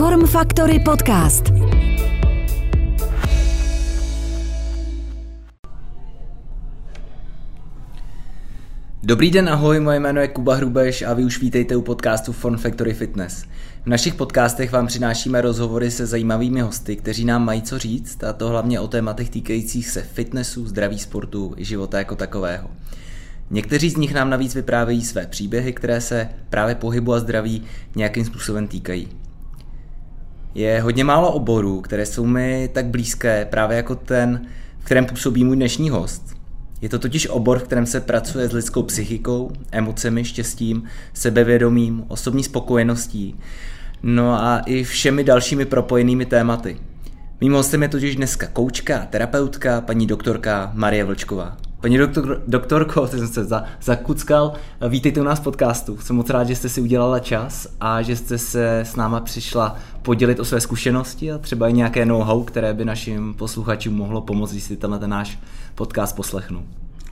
Form Factory Podcast. Dobrý den, ahoj, moje jméno je Kuba Hrubeš a vy už vítejte u podcastu Form Factory Fitness. V našich podcastech vám přinášíme rozhovory se zajímavými hosty, kteří nám mají co říct, a to hlavně o tématech týkajících se fitnessu, zdraví sportu i života jako takového. Někteří z nich nám navíc vyprávějí své příběhy, které se právě pohybu a zdraví nějakým způsobem týkají. Je hodně málo oborů, které jsou mi tak blízké právě jako ten, v kterém působí můj dnešní host. Je to totiž obor, v kterém se pracuje s lidskou psychikou, emocemi, štěstím, sebevědomím, osobní spokojeností, no a i všemi dalšími propojenými tématy. Mým hostem je totiž dneska koučka terapeutka, paní doktorka Marie Vlčková. Paní doktor, doktorko, jsem se za, zakuckal, vítejte u nás v podcastu. Jsem moc rád, že jste si udělala čas a že jste se s náma přišla podělit o své zkušenosti a třeba i nějaké know-how, které by našim posluchačům mohlo pomoct, když si tenhle ten náš podcast poslechnu.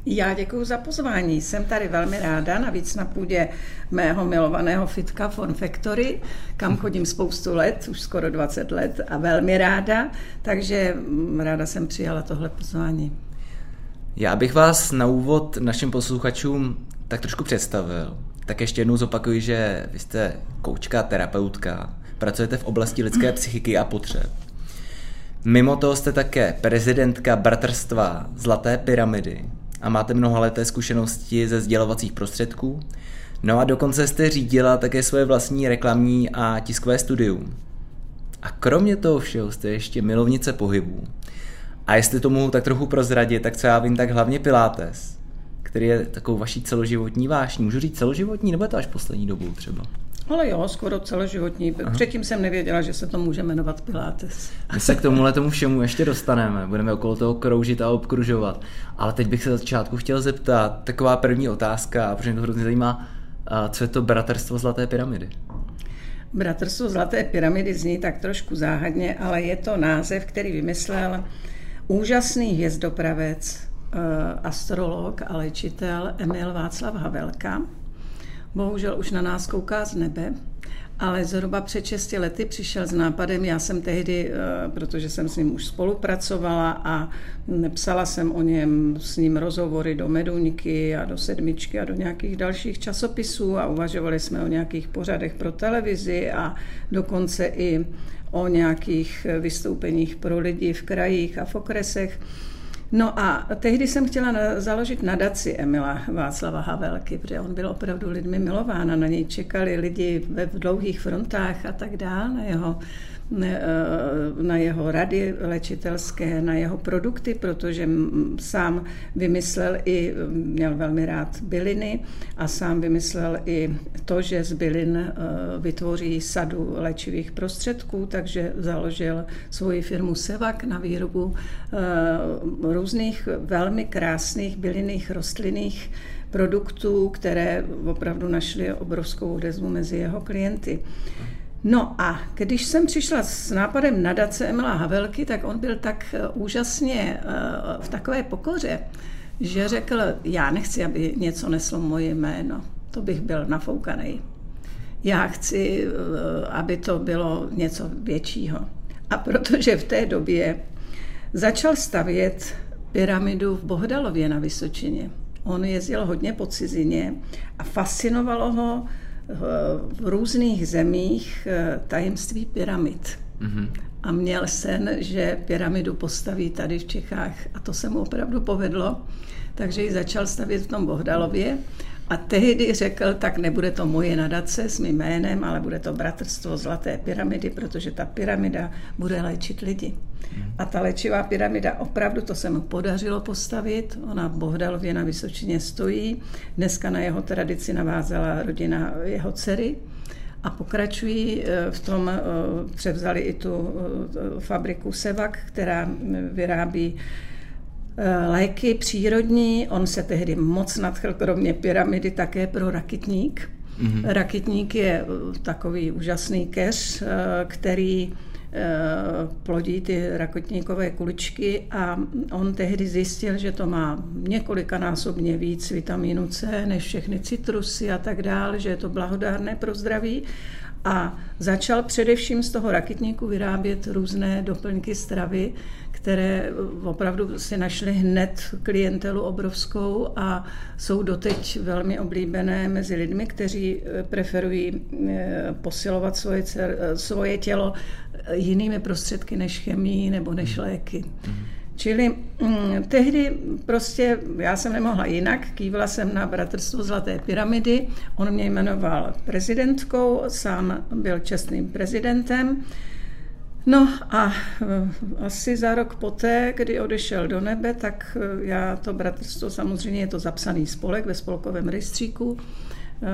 Já děkuji za pozvání. Jsem tady velmi ráda, navíc na půdě mého milovaného fitka Form Factory, kam chodím spoustu let, už skoro 20 let a velmi ráda, takže ráda jsem přijala tohle pozvání. Já bych vás na úvod našim posluchačům tak trošku představil. Tak ještě jednou zopakuju, že vy jste koučka, terapeutka, pracujete v oblasti lidské psychiky a potřeb. Mimo toho jste také prezidentka bratrstva Zlaté pyramidy a máte mnohaleté zkušenosti ze sdělovacích prostředků. No a dokonce jste řídila také svoje vlastní reklamní a tiskové studium. A kromě toho všeho jste ještě milovnice pohybů. A jestli to mohu tak trochu prozradit, tak co já vím, tak hlavně Pilates, který je takovou vaší celoživotní vášní. Můžu říct celoživotní, nebo je to až poslední dobu třeba? Ale jo, skoro celoživotní. Aha. Předtím jsem nevěděla, že se to může jmenovat Pilates. My se k tomuhle tomu všemu ještě dostaneme. Budeme okolo toho kroužit a obkružovat. Ale teď bych se začátku chtěl zeptat, taková první otázka, protože mě to hrozně zajímá, co je to Bratrstvo Zlaté pyramidy? Bratrstvo Zlaté pyramidy zní tak trošku záhadně, ale je to název, který vymyslel úžasný hvězdopravec, eh, astrolog a léčitel Emil Václav Havelka. Bohužel už na nás kouká z nebe, ale zhruba před 6 lety přišel s nápadem, já jsem tehdy, eh, protože jsem s ním už spolupracovala a nepsala jsem o něm s ním rozhovory do Meduňky a do Sedmičky a do nějakých dalších časopisů a uvažovali jsme o nějakých pořadech pro televizi a dokonce i o nějakých vystoupeních pro lidi v krajích a v okresech. No a tehdy jsem chtěla založit nadaci Emila Václava Havelky, protože on byl opravdu lidmi milován a na něj čekali lidi ve dlouhých frontách a tak dále, na jeho Eh, na jeho rady léčitelské, na jeho produkty, protože sám vymyslel i, měl velmi rád byliny a sám vymyslel i to, že z bylin eh, vytvoří sadu léčivých prostředků, takže založil svoji firmu Sevak na výrobu eh, různých velmi krásných bylinných rostlinných produktů, které opravdu našly obrovskou odezvu mezi jeho klienty. No a když jsem přišla s nápadem nadace Emila Havelky, tak on byl tak eh, úžasně eh, v takové pokoře, že řekl, já nechci, aby něco neslo moje jméno. To bych byl nafoukaný. Já chci, eh, aby to bylo něco většího. A protože v té době začal stavět pyramidu v Bohdalově na Vysočině. On jezdil hodně po cizině a fascinovalo ho v různých zemích eh, tajemství pyramid. Mm-hmm. A měl sen, že pyramidu postaví tady v Čechách. A to se mu opravdu povedlo. Takže ji začal stavět v tom Bohdalově. A tehdy řekl, tak nebude to moje nadace s mým jménem, ale bude to Bratrstvo Zlaté pyramidy, protože ta pyramida bude léčit lidi. A ta léčivá pyramida opravdu, to se mu podařilo postavit. Ona v Bohdalově na Vysočině stojí. Dneska na jeho tradici navázala rodina jeho dcery a pokračují eh, v tom, eh, převzali i tu eh, fabriku Sevak, která vyrábí léky přírodní. On se tehdy moc nadchl, kromě pyramidy, také pro rakitník. Mm-hmm. Rakitník je takový úžasný keř, který plodí ty rakotníkové kuličky a on tehdy zjistil, že to má několikanásobně víc vitamínu C než všechny citrusy a tak dále, že je to blahodárné pro zdraví a začal především z toho rakitníku vyrábět různé doplňky stravy, které opravdu si našly hned klientelu obrovskou a jsou doteď velmi oblíbené mezi lidmi, kteří eh, preferují eh, posilovat svoje, svoje tělo jinými prostředky než chemii nebo než léky. Mm-hmm. Čili hm, tehdy prostě já jsem nemohla jinak, kývla jsem na Bratrstvo Zlaté pyramidy, on mě jmenoval prezidentkou, sám byl čestným prezidentem. No a eh, asi za rok poté, kdy odešel do nebe, tak eh, já to bratrstvo, samozřejmě je to zapsaný spolek ve spolkovém rejstříku, eh,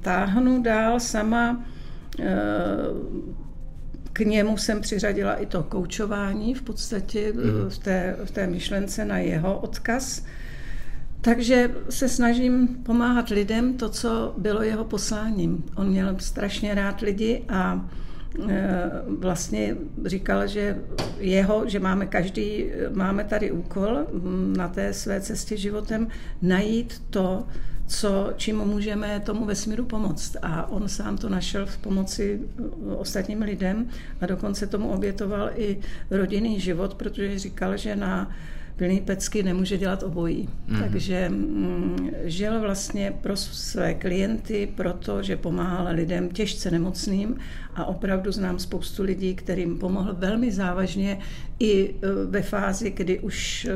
táhnu dál sama k němu jsem přiřadila i to koučování v podstatě mm. v, té, v té myšlence na jeho odkaz. Takže se snažím pomáhat lidem to, co bylo jeho posláním. On měl strašně rád lidi a vlastně říkal, že jeho, že máme každý, máme tady úkol na té své cestě životem najít to, co, čím můžeme tomu vesmíru pomoct. A on sám to našel v pomoci uh, ostatním lidem a dokonce tomu obětoval i rodinný život, protože říkal, že na plný pecky nemůže dělat obojí. Mm-hmm. Takže mm, žil vlastně pro své klienty, protože pomáhal lidem těžce nemocným a opravdu znám spoustu lidí, kterým pomohl velmi závažně i e, ve fázi, kdy už e,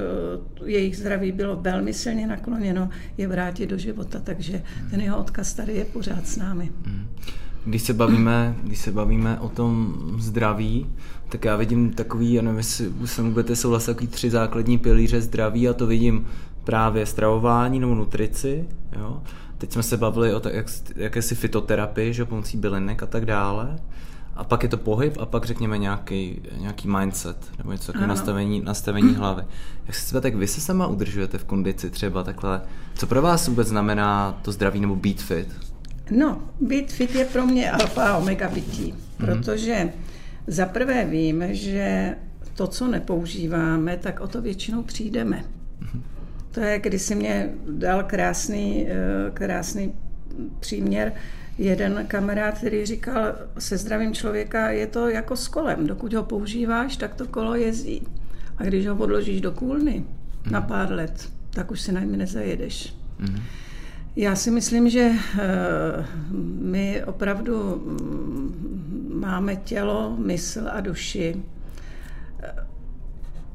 jejich zdraví bylo velmi silně nakloněno, je vrátit do života. Takže ten jeho odkaz tady je pořád s námi. Mm. Když se bavíme, když se bavíme o tom zdraví, tak já vidím takový, já nevím, jestli se budete souhlasit, takový tři základní pilíře zdraví a to vidím právě stravování nebo nutrici, jo. Teď jsme se bavili o tak, jak, jakési fitoterapii, že pomocí bylinek a tak dále. A pak je to pohyb a pak řekněme nějaký, nějaký mindset nebo něco takové nastavení, nastavení hlavy. Jak se třeba tak vy se sama udržujete v kondici třeba takhle? Co pro vás vůbec znamená to zdraví nebo být fit? No, být fit je pro mě alfa a omega bytí, mm-hmm. protože za prvé vím, že to, co nepoužíváme, tak o to většinou přijdeme. Mm-hmm. To je, když si mě dal krásný, eh, krásný příměr, jeden kamarád, který říkal, se zdravím člověka je to jako s kolem. Dokud ho používáš, tak to kolo jezdí. A když ho odložíš do kůlny mm. na pár let, tak už si na něm nezajedeš. Mm. Já si myslím, že eh, my opravdu mm, máme tělo, mysl a duši.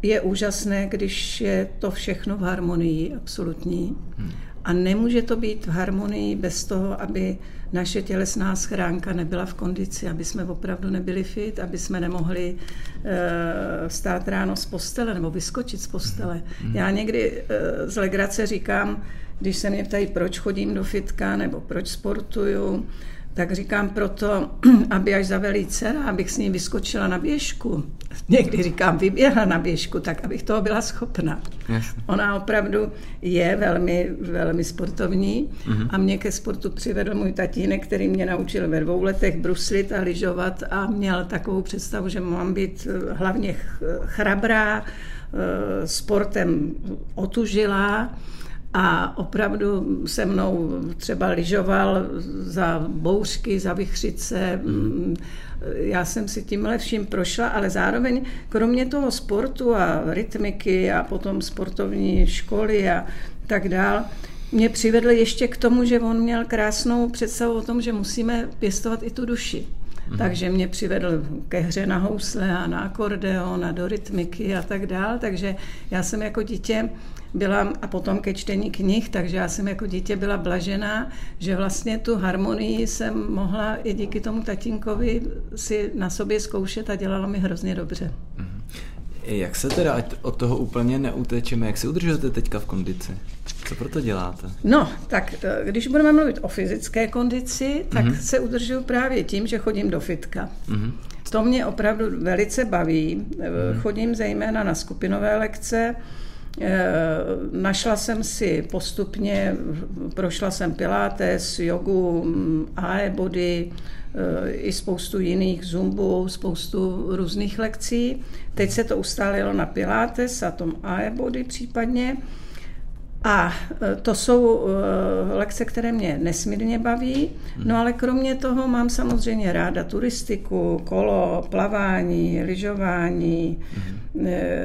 Je úžasné, když je to všechno v harmonii, absolutní. Hmm. A nemůže to být v harmonii bez toho, aby naše tělesná schránka nebyla v kondici, aby jsme opravdu nebyli fit, aby jsme nemohli uh, stát ráno z postele nebo vyskočit z postele. Hmm. Já někdy uh, z legrace říkám, když se mě ptají, proč chodím do fitka nebo proč sportuju, tak říkám proto, aby až zavelí dcera, abych s ní vyskočila na běžku. Někdy říkám, vyběhla na běžku, tak abych toho byla schopna. Jasně. Ona opravdu je velmi, velmi sportovní mm-hmm. a mě ke sportu přivedl můj tatínek, který mě naučil ve dvou letech bruslit a lyžovat a měl takovou představu, že mám být eh, hlavně chrabrá, eh, sportem otužilá a opravdu se mnou třeba lyžoval za bouřky, za vychřice. Mm. Já jsem si tímhle vším prošla, ale zároveň kromě toho sportu a rytmiky a potom sportovní školy a tak dál, mě přivedl ještě k tomu, že on měl krásnou představu o tom, že musíme pěstovat i tu duši. Mm. Takže mě přivedl ke hře na housle a na akordeon a do rytmiky a tak dál. Takže já jsem jako dítě byla a potom ke čtení knih, takže já jsem jako dítě byla blažená, že vlastně tu harmonii jsem mohla i díky tomu tatínkovi si na sobě zkoušet a dělalo mi hrozně dobře. Mhm. Jak se teda od toho úplně neutečeme, jak se udržujete teďka v kondici? Co proto děláte? No, tak eh, když budeme mluvit o fyzické kondici, tak mm-hmm. se udržuju právě tím, že chodím do fitka. Mm-hmm. To mě opravdu velice baví. Mm-hmm. Chodím zejména na skupinové lekce, Našla jsem si postupně, prošla jsem pilates, jogu, AE body, i spoustu jiných zumbu, spoustu různých lekcí. Teď se to ustálilo na pilates a tom AE body případně. A e, to jsou e, lekce, které mě nesmírně baví. No ale kromě toho mám samozřejmě ráda turistiku, kolo, plavání, lyžování. E,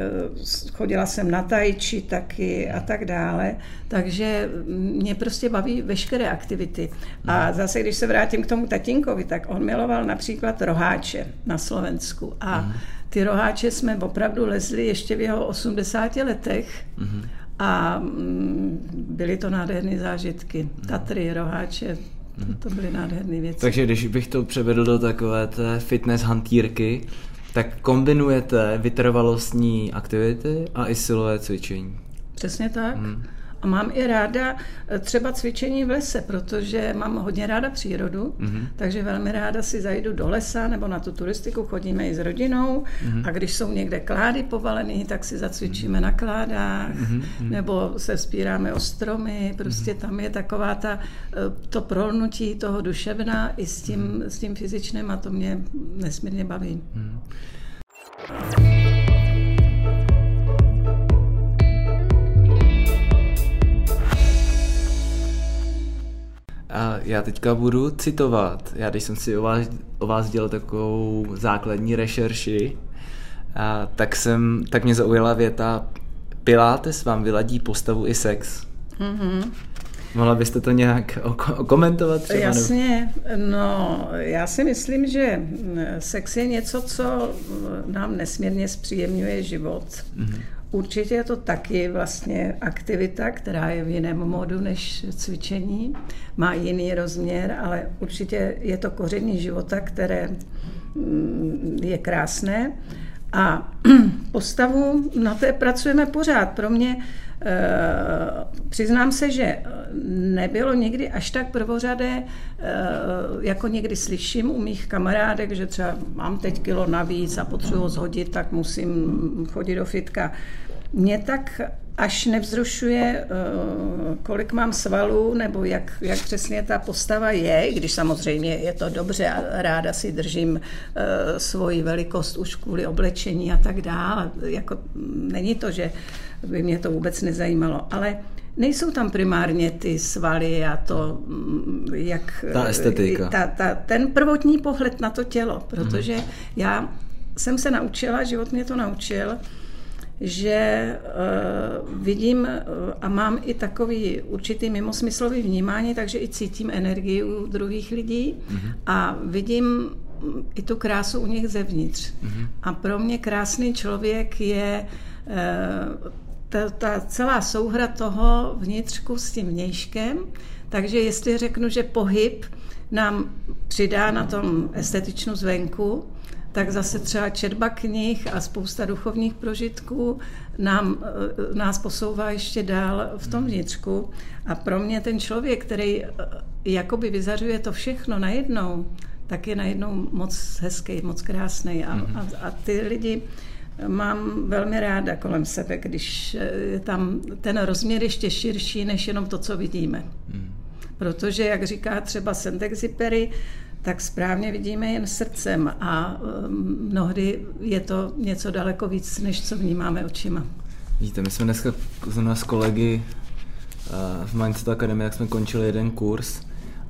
chodila jsem na tajči taky a tak dále. Takže mě prostě baví veškeré aktivity. A zase, když se vrátím k tomu tatínkovi, tak on miloval například roháče na Slovensku. A ty roháče jsme opravdu lezli ještě v jeho 80 letech. A mm, byly to nádherné zážitky. Tatry, roháče, to, to byly nádherné věci. Takže když bych to převedl do takové té fitness hantýrky, tak kombinujete vytrvalostní aktivity a i silové cvičení. Přesně tak. Hmm. A mám i ráda eh, třeba cvičení v lese, protože mám hodně ráda přírodu, mm-hmm. takže velmi ráda si zajdu do lesa nebo na tu turistiku, chodíme i s rodinou mm-hmm. a když jsou někde klády povalený, tak si zacvičíme mm-hmm. na kládách mm-hmm. nebo se spíráme o stromy, prostě mm-hmm. tam je taková ta, eh, to prolnutí toho duševna i s tím, mm-hmm. s tím fyzičným a to mě nesmírně baví. Mm-hmm. A já teďka budu citovat. Já když jsem si o vás, o vás dělal takovou základní rešerši, a tak, jsem, tak mě zaujala věta Pilates vám vyladí postavu i sex. Mm-hmm. Mohla byste to nějak komentovat třeba? Jasně, no já si myslím, že sex je něco, co nám nesmírně zpříjemňuje život. Mm-hmm. Určitě je to taky vlastně aktivita, která je v jiném modu než cvičení, má jiný rozměr, ale určitě je to koření života, které mm, je krásné. A postavu, na té pracujeme pořád. Pro mě přiznám se, že nebylo nikdy až tak prvořadé, eh, jako někdy slyším u mých kamarádek, že třeba mám teď kilo navíc a potřebuji ho zhodit, tak musím chodit do fitka. Mě tak až nevzrušuje, eh, kolik mám svalů, nebo jak, jak přesně ta postava je, když samozřejmě je to dobře a ráda si držím svoji velikost už kvůli oblečení a tak dále. Jako, není to, že by mě to vůbec nezajímalo. Ale nejsou tam primárně ty svaly a to, mm, jak... Ta estetika. Ta, ta, ten prvotní pohled na to tělo, protože mm. já jsem se naučila, život mě to naučil, že uh, vidím uh, a mám i takový určitý mimosmyslový vnímání, takže i cítím energii u druhých lidí mm-hmm. a vidím i tu krásu u nich zevnitř. Mm-hmm. A pro mě krásný člověk je uh, ta, ta celá souhra toho vnitřku s tím vnějškem. Takže jestli řeknu, že pohyb nám přidá na tom estetičnu zvenku, tak zase třeba četba knih a spousta duchovních prožitků nám, eh, nás posouvá ještě dál v tom vnitřku. A pro mě ten člověk, který eh, jakoby vyzařuje to všechno najednou, tak je najednou moc hezký, moc krásný. A, mhm. a, a ty lidi mám velmi ráda kolem sebe, když je tam ten rozměr ještě širší, než jenom to, co vidíme. Hmm. Protože, jak říká třeba Saint-Exupéry, tak správně vidíme jen srdcem a um, mnohdy je to něco daleko víc, než co vnímáme očima. Víte, my jsme dneska s kolegy uh, v Mindset Academy, jak jsme končili jeden kurs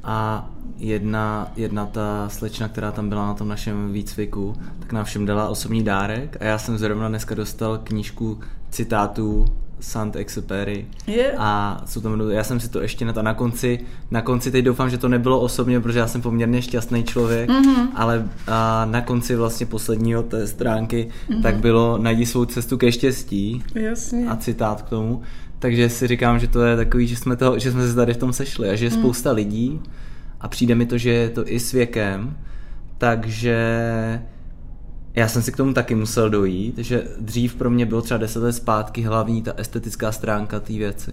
a jedna, jedna ta slečna, která tam byla na tom našem výcviku, tak nám všem dala osobní dárek a já jsem zrovna dneska dostal knížku citátů Sant Exupéry yeah. a jsou tam, já jsem si to ještě na, to, na konci, na konci teď doufám, že to nebylo osobně, protože já jsem poměrně šťastný člověk, mm-hmm. ale a na konci vlastně posledního té stránky mm-hmm. tak bylo najdi svou cestu ke štěstí Jasně. a citát k tomu, takže si říkám, že to je takový, že jsme, to, že jsme se tady v tom sešli a že je mm. spousta lidí, a přijde mi to, že je to i s věkem, takže já jsem si k tomu taky musel dojít, že dřív pro mě bylo třeba deset let zpátky hlavní ta estetická stránka té věci.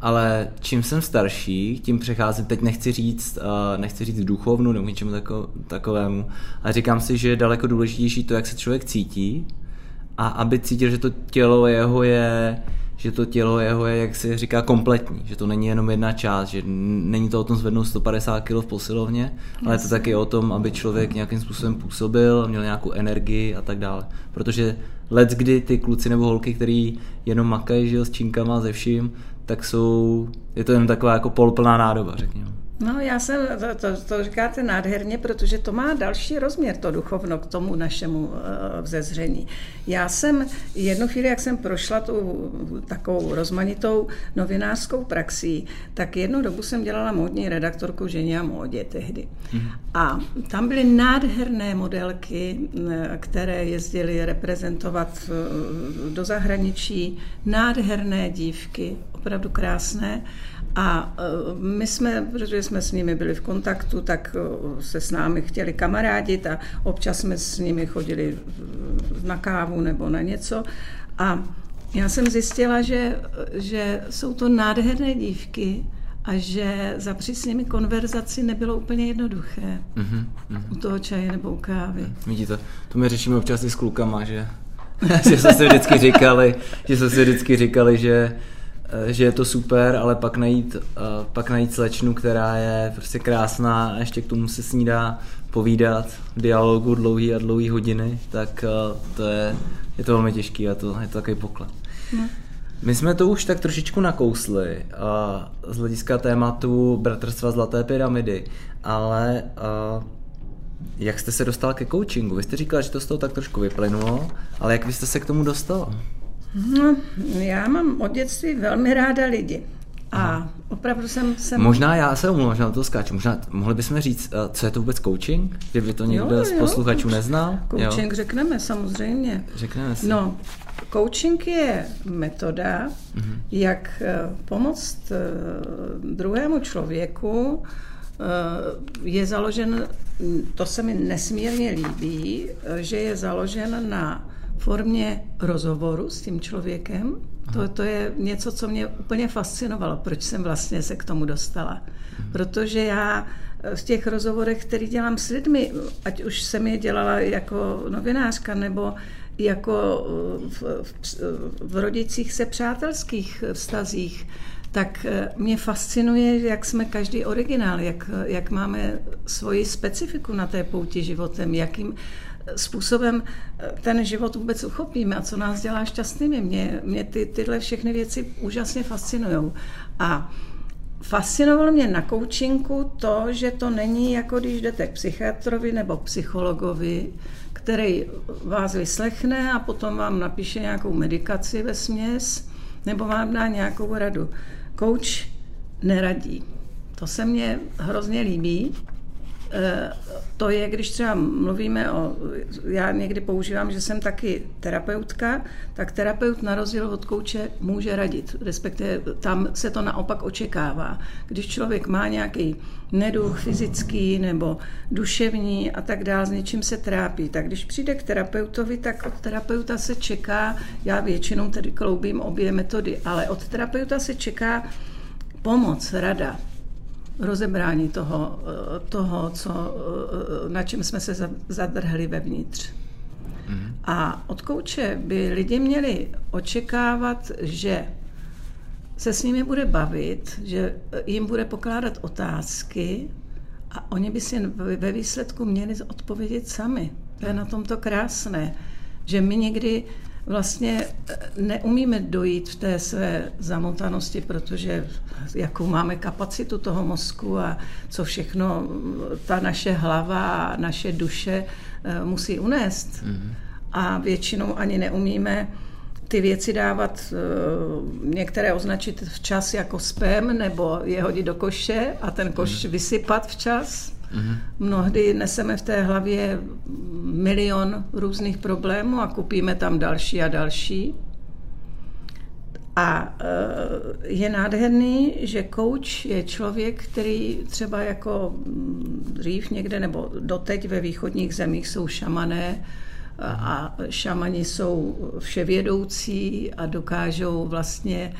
Ale čím jsem starší, tím přecházím, teď nechci říct, uh, nechci říct duchovnu nebo něčemu tako, takovému, ale říkám si, že je daleko důležitější to, jak se člověk cítí a aby cítil, že to tělo jeho je že to tělo jeho je, jak se říká, kompletní, že to není jenom jedna část, že není to o tom zvednout 150 kg v posilovně, ale je to taky o tom, aby člověk nějakým způsobem působil, měl nějakou energii a tak dále. Protože let, kdy ty kluci nebo holky, který jenom makají že jo, s činkama, ze vším, tak jsou, je to jen taková jako polplná nádoba, řekněme. No, já jsem, to, to, to říkáte nádherně, protože to má další rozměr, to duchovno, k tomu našemu uh, vzezření. Já jsem jednu chvíli, jak jsem prošla tu takovou rozmanitou novinářskou praxí, tak jednu dobu jsem dělala módní redaktorku ženě a módě tehdy. Mm. A tam byly nádherné modelky, které jezdily reprezentovat do zahraničí, nádherné dívky, opravdu krásné. A e, my jsme, protože jsme s nimi byli v kontaktu, tak e, se s námi chtěli kamarádit a občas jsme s nimi chodili na kávu nebo na něco. A já jsem zjistila, že, že jsou to nádherné dívky a že zapřít s nimi konverzaci nebylo úplně jednoduché. Mm-hmm, mm-hmm. U toho čaje nebo u kávy. Vidíte, to my řešíme občas i s klukama, že, že jsme si vždycky říkali, že jsme si vždycky říkali, že že je to super, ale pak najít, uh, pak najít slečnu, která je prostě krásná a ještě k tomu se s ní dá povídat dialogu dlouhý a dlouhý hodiny, tak uh, to je, je to velmi těžký a to je to takový poklad. No. My jsme to už tak trošičku nakousli z hlediska tématu Bratrstva Zlaté pyramidy, ale jak jste se dostal ke coachingu? Vy jste říkal, že to z toho tak trošku vyplynulo, ale jak vy jste se k tomu dostal? No, já mám od dětství velmi ráda lidi. A opravdu jsem... jsem... Možná já se omlouvám, že na to skáču. Možná mohli bychom říct, eh, co je to vůbec coaching? Kdyby to někdo jo, z posluchačů jo, neznal. Coaching jo? řekneme, samozřejmě. Řekneme si. No, coaching je metoda, mm-hmm. jak eh, pomoct eh, druhému člověku. Je založen, to se mi nesmírně líbí, že je založen na formě rozhovoru s tím člověkem. To, to je něco, co mě úplně fascinovalo, proč jsem vlastně se k tomu dostala. Protože já v těch rozhovorech, který dělám s lidmi, ať už jsem je dělala jako novinářka nebo jako v, v, v rodicích se přátelských vztazích, tak mě fascinuje, jak jsme každý originál, jak, jak máme svoji specifiku na té pouti životem, jakým způsobem eh, ten život vůbec uchopíme a co nás dělá šťastnými. Mě, mě ty, tyhle všechny věci úžasně fascinují. A fascinovalo mě na koučinku to, že to není jako když jdete k psychiatrovi nebo psychologovi, který vás vyslechne a potom vám napíše nějakou medikaci ve směs nebo vám dá nějakou radu. Kouč neradí. To se mně hrozně líbí, to je, když třeba mluvíme o, já někdy používám, že jsem taky terapeutka, tak terapeut na rozdíl od kouče může radit, respektive tam se to naopak očekává. Když člověk má nějaký neduch fyzický nebo duševní a tak dále, s něčím se trápí, tak když přijde k terapeutovi, tak od terapeuta se čeká, já většinou tedy kloubím obě metody, ale od terapeuta se čeká pomoc, rada, rozebrání toho, eh, toho co, eh, na čem jsme se zadrhli vevnitř. Mm. A od kouče by lidi měli očekávat, že se s nimi bude bavit, že jim bude pokládat otázky a oni by si ve výsledku měli odpovědět sami. To je na tomto krásné, že my někdy vlastně eh, neumíme dojít v té své zamotanosti, protože jakou máme kapacitu toho mozku a co všechno ta naše hlava a naše duše eh, musí unést. Mm-hmm. A většinou ani neumíme ty věci dávat, eh, některé označit včas jako spam, nebo je hodit do koše a ten koš mm-hmm. vysypat včas. Mm-hmm. Mnohdy neseme v té hlavě milion různých problémů a kupíme tam další a další. A eh, je nádherný, že coach je člověk, který třeba jako dřív někde nebo doteď ve východních zemích jsou šamané, a šamani jsou vševědoucí a dokážou vlastně e,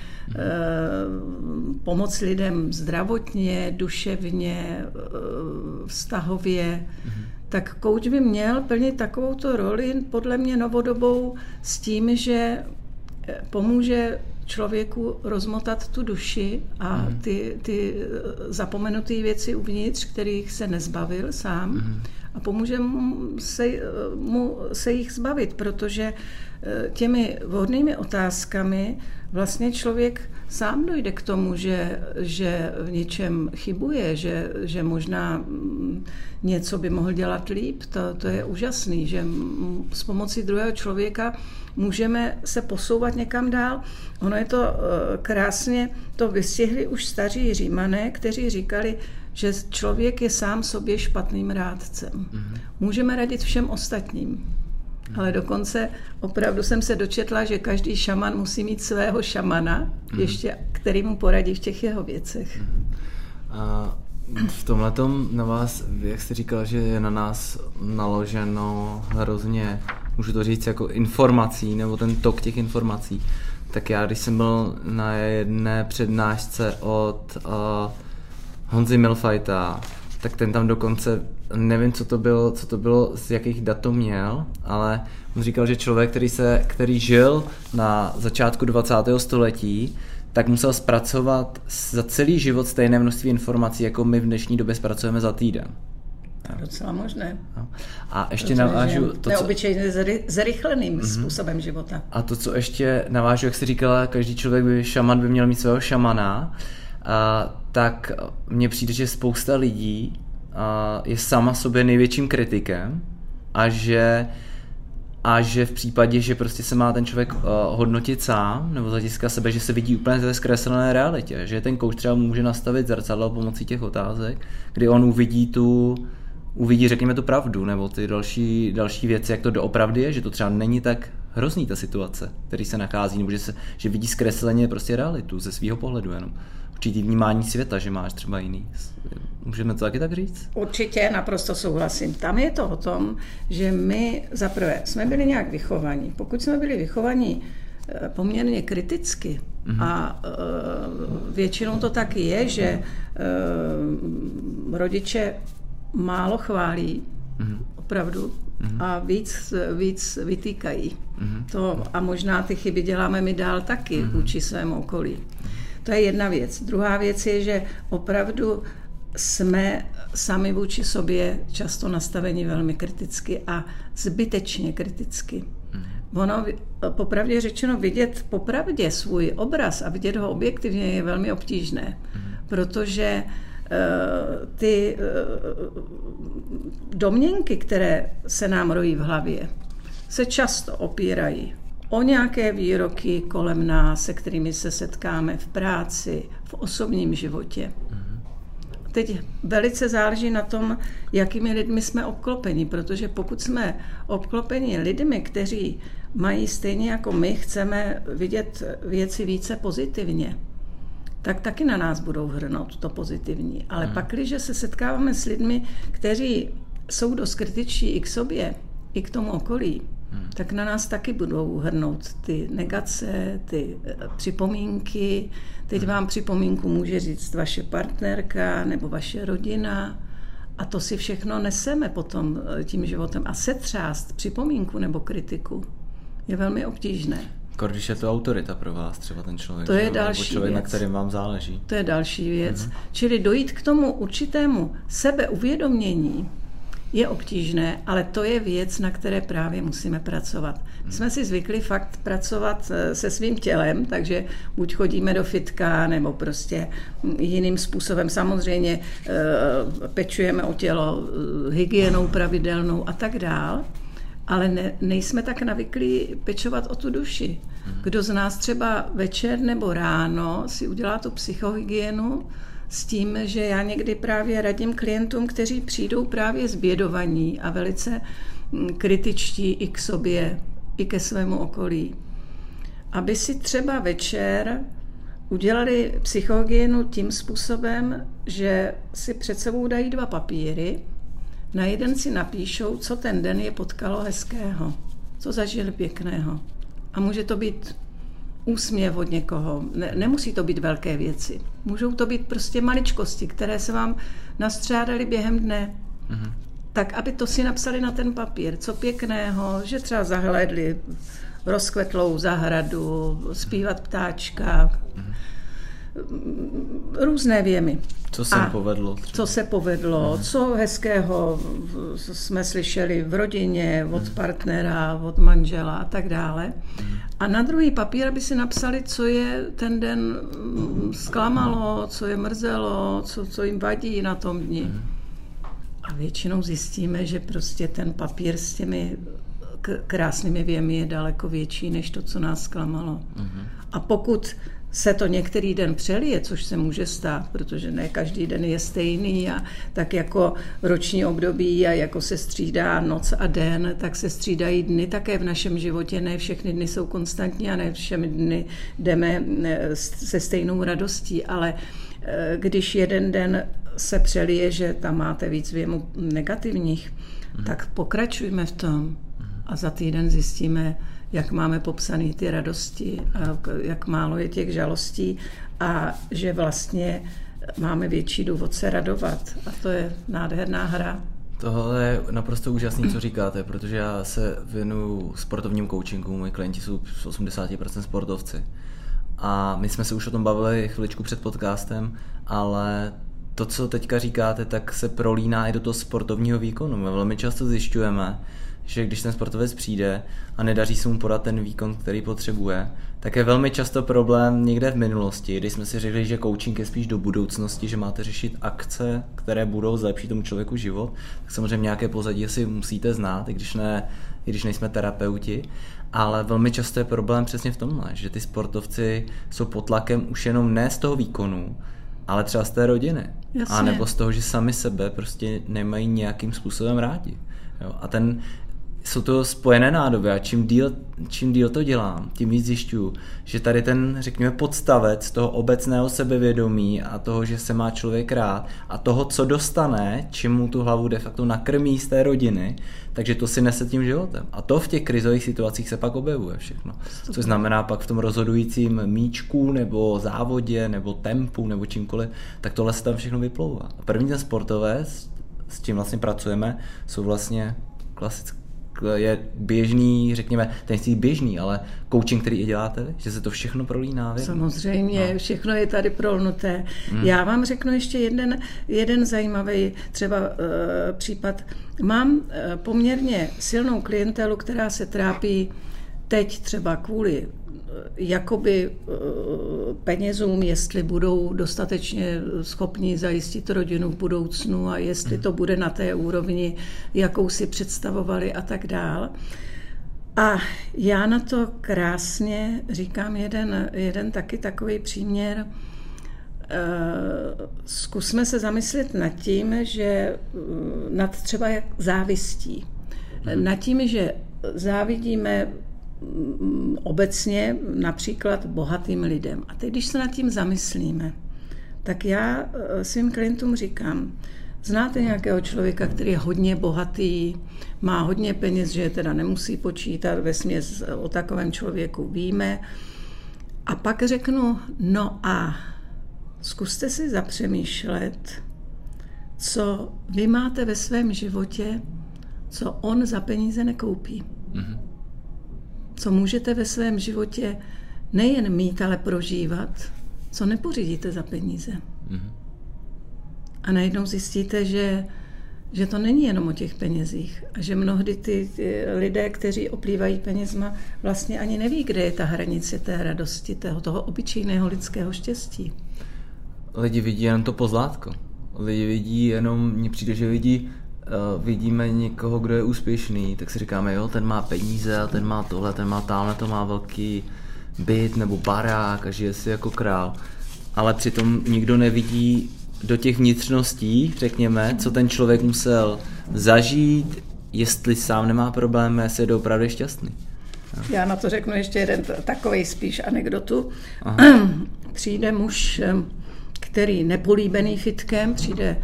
pomoct lidem zdravotně, duševně, vztahově, mm-hmm. Tak kouč by měl plnit takovouto roli podle mě novodobou s tím, že pomůže člověku rozmotat tu duši a mm. ty, ty zapomenuté věci uvnitř, kterých se nezbavil sám mm. a pomůže mu se, mu se jich zbavit, protože těmi vhodnými otázkami vlastně člověk sám dojde k tomu, že, že v něčem chybuje, že, že možná mm, něco by mohl dělat líp. To, to je úžasný, že s pomocí druhého člověka můžeme se posouvat někam dál. Ono je to eh, krásně, to vystihli už staří římané, kteří říkali, že člověk je sám sobě špatným rádcem. Mhm. Můžeme radit všem ostatním, ale dokonce opravdu jsem se dočetla, že každý šaman musí mít svého šamana, mm. ještě, který mu poradí v těch jeho věcech. Mm. A v tomhle na vás, jak jste říkal, že je na nás naloženo hrozně, můžu to říct jako informací, nebo ten tok těch informací, tak já, když jsem byl na jedné přednášce od uh, Honzy Milfajta, tak ten tam dokonce, nevím, co to bylo, co to bylo, z jakých dat to měl, ale on říkal, že člověk, který, se, který žil na začátku 20. století, tak musel zpracovat za celý život stejné množství informací, jako my v dnešní době zpracujeme za týden. To je docela možné. No. A ještě Protože navážu... To, je obyčejně zrychleným mm-hmm. způsobem života. A to, co ještě navážu, jak jsi říkala, každý člověk by, šaman by měl mít svého šamana, a, tak mně přijde, že spousta lidí je sama sobě největším kritikem a že a že v případě, že prostě se má ten člověk uh, hodnotit sám nebo z sebe, že se vidí úplně ve zkreslené realitě, že ten kouč třeba může nastavit zrcadlo pomocí těch otázek, kdy on uvidí tu uvidí, řekněme, tu pravdu, nebo ty další, další věci, jak to doopravdy je, že to třeba není tak hrozný ta situace, který se nachází, nebo že, se, že vidí zkresleně prostě realitu ze svého pohledu jenom určitý vnímání světa, že máš třeba jiný. Můžeme to taky tak říct? Určitě, naprosto souhlasím. Tam je to o tom, že my zaprvé jsme byli nějak vychovaní. Pokud jsme byli vychovaní eh, poměrně kriticky, mm-hmm. a uh, většinou to tak je, že uh, rodiče málo chválí, mm-hmm. opravdu, mm-hmm. a víc, víc vytýkají. Mm-hmm. To, a možná ty chyby děláme my dál taky mm-hmm. vůči svému okolí. Mm-hmm. To je jedna věc. Druhá věc je, že opravdu jsme sami vůči sobě často nastaveni velmi kriticky a zbytečně kriticky. Mhm. Ono, popravdě řečeno, vidět popravdě svůj obraz a vidět ho objektivně je velmi obtížné, mhm. protože uh, ty uh, domněnky, které se nám rojí v hlavě, se často opírají o nějaké výroky kolem nás, se kterými se setkáme v práci, v osobním životě. Teď velice záleží na tom, jakými lidmi jsme obklopeni, protože pokud jsme obklopeni lidmi, kteří mají stejně jako my, chceme vidět věci více pozitivně, tak taky na nás budou hrnout to pozitivní. Ale hmm. pak, když se setkáváme s lidmi, kteří jsou dost kritičtí i k sobě, i k tomu okolí, hmm. tak na nás taky budou hrnout ty negace, ty eh, připomínky. Teď hmm. vám připomínku může říct vaše partnerka nebo vaše rodina. A to si všechno neseme potom eh, tím životem. A setřást připomínku nebo kritiku je velmi obtížné. Když je to autorita pro vás, třeba ten člověk. To je další člověk, věc. na kterém vám záleží. To je další věc. Mm-hmm. Čili dojít k tomu určitému sebeuvědomění, je obtížné, ale to je věc, na které právě musíme pracovat. My jsme si zvykli fakt pracovat eh, se svým tělem, takže buď chodíme do fitka, nebo prostě jiným způsobem. Samozřejmě eh, pečujeme o tělo eh, hygienou pravidelnou a tak dál, ale ne, nejsme tak navyklí pečovat o tu duši. Kdo z nás třeba večer nebo ráno si udělá tu psychohygienu, s tím, že já někdy právě radím klientům, kteří přijdou právě zbědovaní a velice mm, kritičtí i k sobě, i ke svému okolí. Aby si třeba večer udělali psychohygienu tím způsobem, že si před sebou dají dva papíry, na jeden si napíšou, co ten den je potkalo hezkého, co zažili pěkného. A může to být úsměv od někoho. Ne, nemusí to být velké věci. Můžou to být prostě maličkosti, které se vám nastřádaly během dne. Mm-hmm. Tak, aby to si napsali na ten papír, co pěkného, že třeba zahlédli rozkvetlou zahradu, zpívat ptáčka, různé věmy. Co se povedlo? Třeba? Co se povedlo, hmm. co hezkého jsme slyšeli v rodině, od hmm. partnera, od manžela a tak dále. Hmm. A na druhý papír by si napsali, co je ten den zklamalo, co je mrzelo, co, co jim vadí na tom dni. Hmm. A většinou zjistíme, že prostě ten papír s těmi krásnými věmi je daleko větší než to, co nás zklamalo. Hmm. A pokud se to některý den přelije, což se může stát, protože ne každý den je stejný a tak jako roční období a jako se střídá noc a den, tak se střídají dny také v našem životě. Ne všechny dny jsou konstantní a ne všemi dny jdeme se stejnou radostí, ale eh, když jeden den se přelije, že tam máte víc věmu negativních, hmm. tak pokračujme v tom a za týden zjistíme, jak máme popsané ty radosti, a jak málo je těch žalostí a že vlastně máme větší důvod se radovat. A to je nádherná hra. Tohle je naprosto úžasné, co říkáte, protože já se věnuju sportovním coachingům, moji klienti jsou z 80% sportovci. A my jsme se už o tom bavili chviličku před podcastem, ale to, co teďka říkáte, tak se prolíná i do toho sportovního výkonu. My velmi často zjišťujeme, že když ten sportovec přijde a nedaří se mu podat ten výkon, který potřebuje, tak je velmi často problém někde v minulosti, kdy jsme si řekli, že coaching je spíš do budoucnosti, že máte řešit akce, které budou zlepšit tomu člověku život, tak samozřejmě nějaké pozadí si musíte znát, i když, ne, i když nejsme terapeuti, ale velmi často je problém přesně v tomhle, že ty sportovci jsou pod tlakem už jenom ne z toho výkonu, ale třeba z té rodiny. Jasně. A nebo z toho, že sami sebe prostě nemají nějakým způsobem rádi. Jo? A ten jsou to spojené nádoby a čím díl, čím díl to dělám, tím víc zjišťuju, že tady ten, řekněme, podstavec toho obecného sebevědomí a toho, že se má člověk rád a toho, co dostane, čím mu tu hlavu de facto nakrmí z té rodiny, takže to si nese tím životem. A to v těch krizových situacích se pak objevuje všechno. Což znamená pak v tom rozhodujícím míčku nebo závodě nebo tempu nebo čímkoliv, tak tohle se tam všechno vyplouvá. A první ten sportové, s tím vlastně pracujeme, jsou vlastně klasické je běžný, řekněme, ten je běžný, ale coaching, který i děláte, že se to všechno prolíná? Vědno? Samozřejmě, no. všechno je tady prolnuté. Hmm. Já vám řeknu ještě jeden, jeden zajímavý třeba uh, případ. Mám uh, poměrně silnou klientelu, která se trápí teď třeba kvůli jakoby eh, penězům, jestli budou dostatečně schopni zajistit rodinu v budoucnu a jestli to bude na té úrovni, jakou si představovali a tak dál. A já na to krásně říkám jeden, jeden taky takový příměr. Eh, zkusme se zamyslet nad tím, že eh, nad třeba závistí. Mhm. Nad tím, že závidíme obecně například bohatým lidem. A teď, když se nad tím zamyslíme, tak já eh, svým klientům říkám, znáte nějakého člověka, který je hodně bohatý, má hodně peněz, že je teda nemusí počítat, ve směs o takovém člověku víme. A pak řeknu, no a zkuste si zapřemýšlet, co vy máte ve svém životě, co on za peníze nekoupí. Mm-hmm co můžete ve svém životě nejen mít, ale prožívat, co nepořídíte za peníze. Mm-hmm. A najednou zjistíte, že, že to není jenom o těch penězích a že mnohdy ty, ty lidé, kteří oplývají penězma, vlastně ani neví, kde je ta hranice té radosti, toho, toho obyčejného lidského štěstí. Lidi vidí jenom to pozlátko. Lidi vidí jenom, mně přijde, že vidí uh, vidíme někoho, kdo je úspěšný, tak si říkáme, jo, ten má peníze, a ten má tohle, ten má tamhle, to má velký byt nebo barák a žije si jako král. Ale přitom nikdo nevidí do těch vnitřností, řekněme, co ten člověk musel zažít, jestli sám nemá problémy, jestli je opravdu šťastný. Já na to řeknu ještě jeden takový spíš anekdotu. Aha. Přijde muž, který nepolíbený fitkem, přijde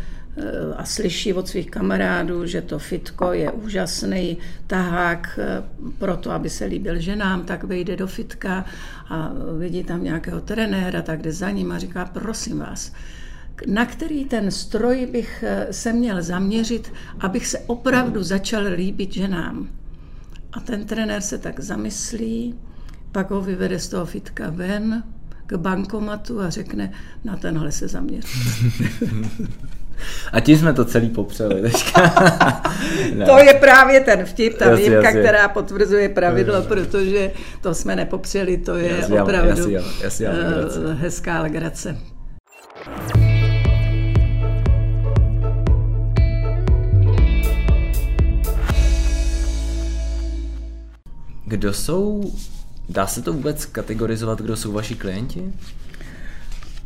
a slyší od svých kamarádů, že to fitko je úžasný tahák eh, pro to, aby se líbil ženám, tak vejde do fitka a vidí tam nějakého trenéra, tak jde za ním a říká, prosím vás, na který ten stroj bych eh, se měl zaměřit, abych se opravdu začal líbit ženám. A ten trenér se tak zamyslí, pak ho vyvede z toho fitka ven k bankomatu a řekne, na tenhle se zaměř. A tím jsme to celý popřeli teďka. no. To je právě ten vtip, ta jasně, výjimka, jasně. která potvrzuje pravidlo, protože to jsme nepopřeli, to je jasně, opravdu jasně, jasně, jasně, hezká legrace. Kdo jsou, dá se to vůbec kategorizovat, kdo jsou vaši klienti?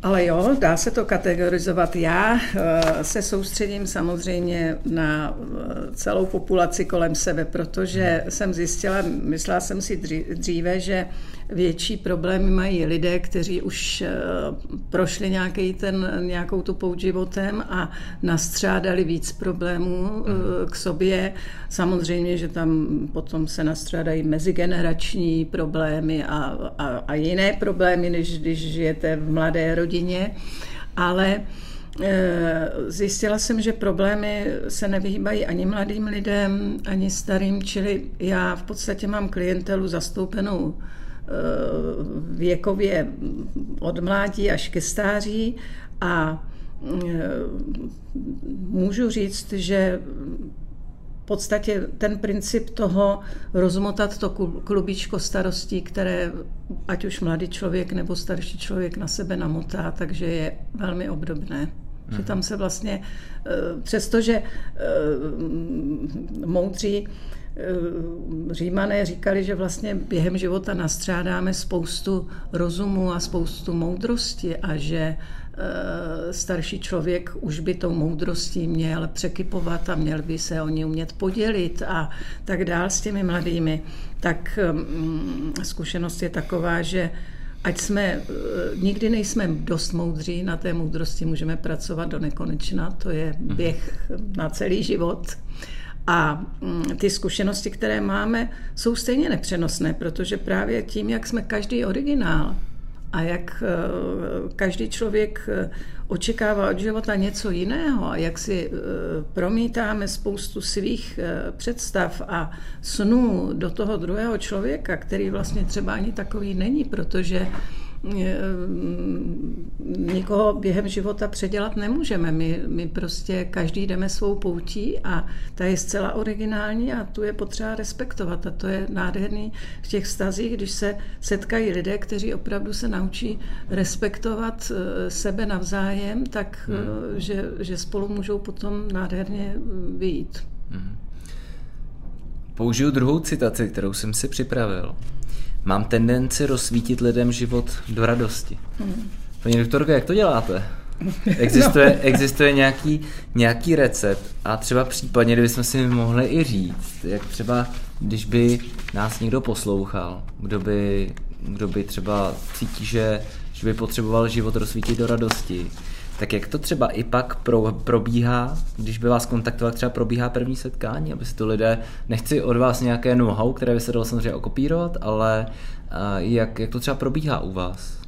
Ale jo, dá se to kategorizovat. Já eh, se soustředím samozřejmě na eh, celou populaci kolem sebe, protože jsem zjistila, myslela jsem si dříve, že větší problémy mají lidé, kteří už eh, prošli nějaký ten, nějakou tu pouť životem a nastřádali víc problémů eh, k sobě. Samozřejmě, že tam potom se nastřádají mezigenerační problémy a, a, a jiné problémy, než když žijete v mladé rodině, ale eh, Zjistila jsem, že problémy se nevyhýbají ani mladým lidem, ani starým, čili já v podstatě mám klientelu zastoupenou věkově od mládí až ke stáří a eh, můžu říct, že v podstatě ten princip toho rozmotat to klubíčko starostí, které ať už mladý člověk nebo starší člověk na sebe namotá, takže je velmi obdobné. Že mhm. tam se vlastně, eh, přestože moudří Eh, Římané říkali, že vlastně během života nastřádáme spoustu rozumu a spoustu moudrosti a že eh, starší člověk už by tou moudrostí měl překypovat a měl by se o ní umět podělit a tak dál s těmi mladými. Tak mm, zkušenost je taková, že ať jsme, eh, nikdy nejsme dost moudří, na té moudrosti můžeme pracovat do nekonečna, to je běh na celý život. A mm, ty zkušenosti, které máme, jsou stejně nepřenosné, protože právě tím, jak jsme každý originál a jak eh, každý člověk eh, očekává od života něco jiného a jak si eh, promítáme spoustu svých představ a snů do toho druhého člověka, který vlastně třeba ani takový není, protože nikoho během života předělat nemůžeme. My, my prostě každý jdeme svou poutí a ta je zcela originální a tu je potřeba respektovat. A to je nádherný v těch vztazích, když se setkají lidé, kteří opravdu se naučí respektovat eh, sebe navzájem, tak hmm. Eh, že, že spolu můžou potom nádherně eh, vyjít. Hmm. Použiju druhou citaci, kterou jsem si připravil. Mám tendenci rozsvítit lidem život do radosti. Hmm. Paní doktorko, jak to děláte? Existuje, no. existuje nějaký, nějaký recept a třeba případně, kdybychom si mohli i říct, jak třeba, když by nás někdo poslouchal, kdo by, kdo by třeba cítí, že, že by potřeboval život rozsvítit do radosti, tak jak to třeba i pak pro, probíhá, když by vás kontaktovat, třeba probíhá první setkání, aby si to lidé, nechci od vás nějaké know-how, které by se dalo samozřejmě okopírovat, ale uh, jak, jak to třeba probíhá u vás?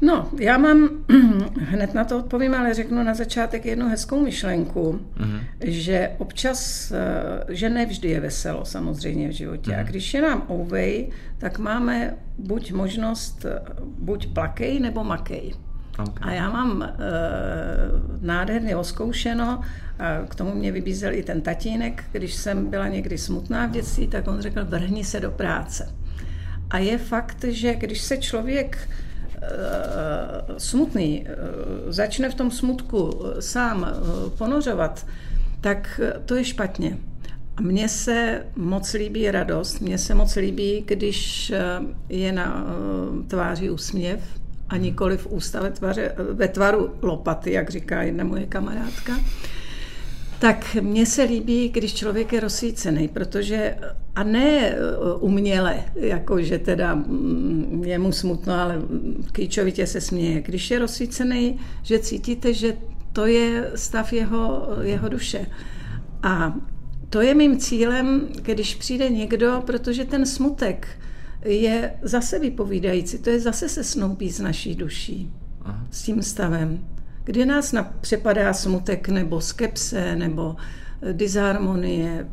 No, já mám, hned na to odpovím, ale řeknu na začátek jednu hezkou myšlenku, mm-hmm. že občas, eh, že nevždy je veselo samozřejmě v životě. Mm-hmm. A mhm. když je nám ouvej, tak máme buď možnost, eh, buď plakej nebo makej. Okay. A já mám e, nádherně oskoušeno, a k tomu mě vybízel i ten tatínek, když jsem byla někdy smutná v dětství, tak on řekl, vrhni se do práce. A je fakt, že když se člověk e, smutný e, začne v tom smutku sám e, ponořovat, tak to je špatně. A mně se moc líbí radost, mně se moc líbí, když je na tváři úsměv, a nikoli v ústa ve, tvaře, ve tvaru lopaty, jak říká jedna moje kamarádka. Tak mně se líbí, když člověk je rozsvícený, protože a ne uh, uměle, jako že teda mm, je mu smutno, ale kýčovitě se směje. Když je rozsvícený, že cítíte, že to je stav jeho, jeho duše. A to je mým cílem, když přijde někdo, protože ten smutek, je zase vypovídající, to je zase se snoubí s naší duší, Aha. s tím stavem. Kdy nás přepadá smutek nebo skepse nebo disharmonie.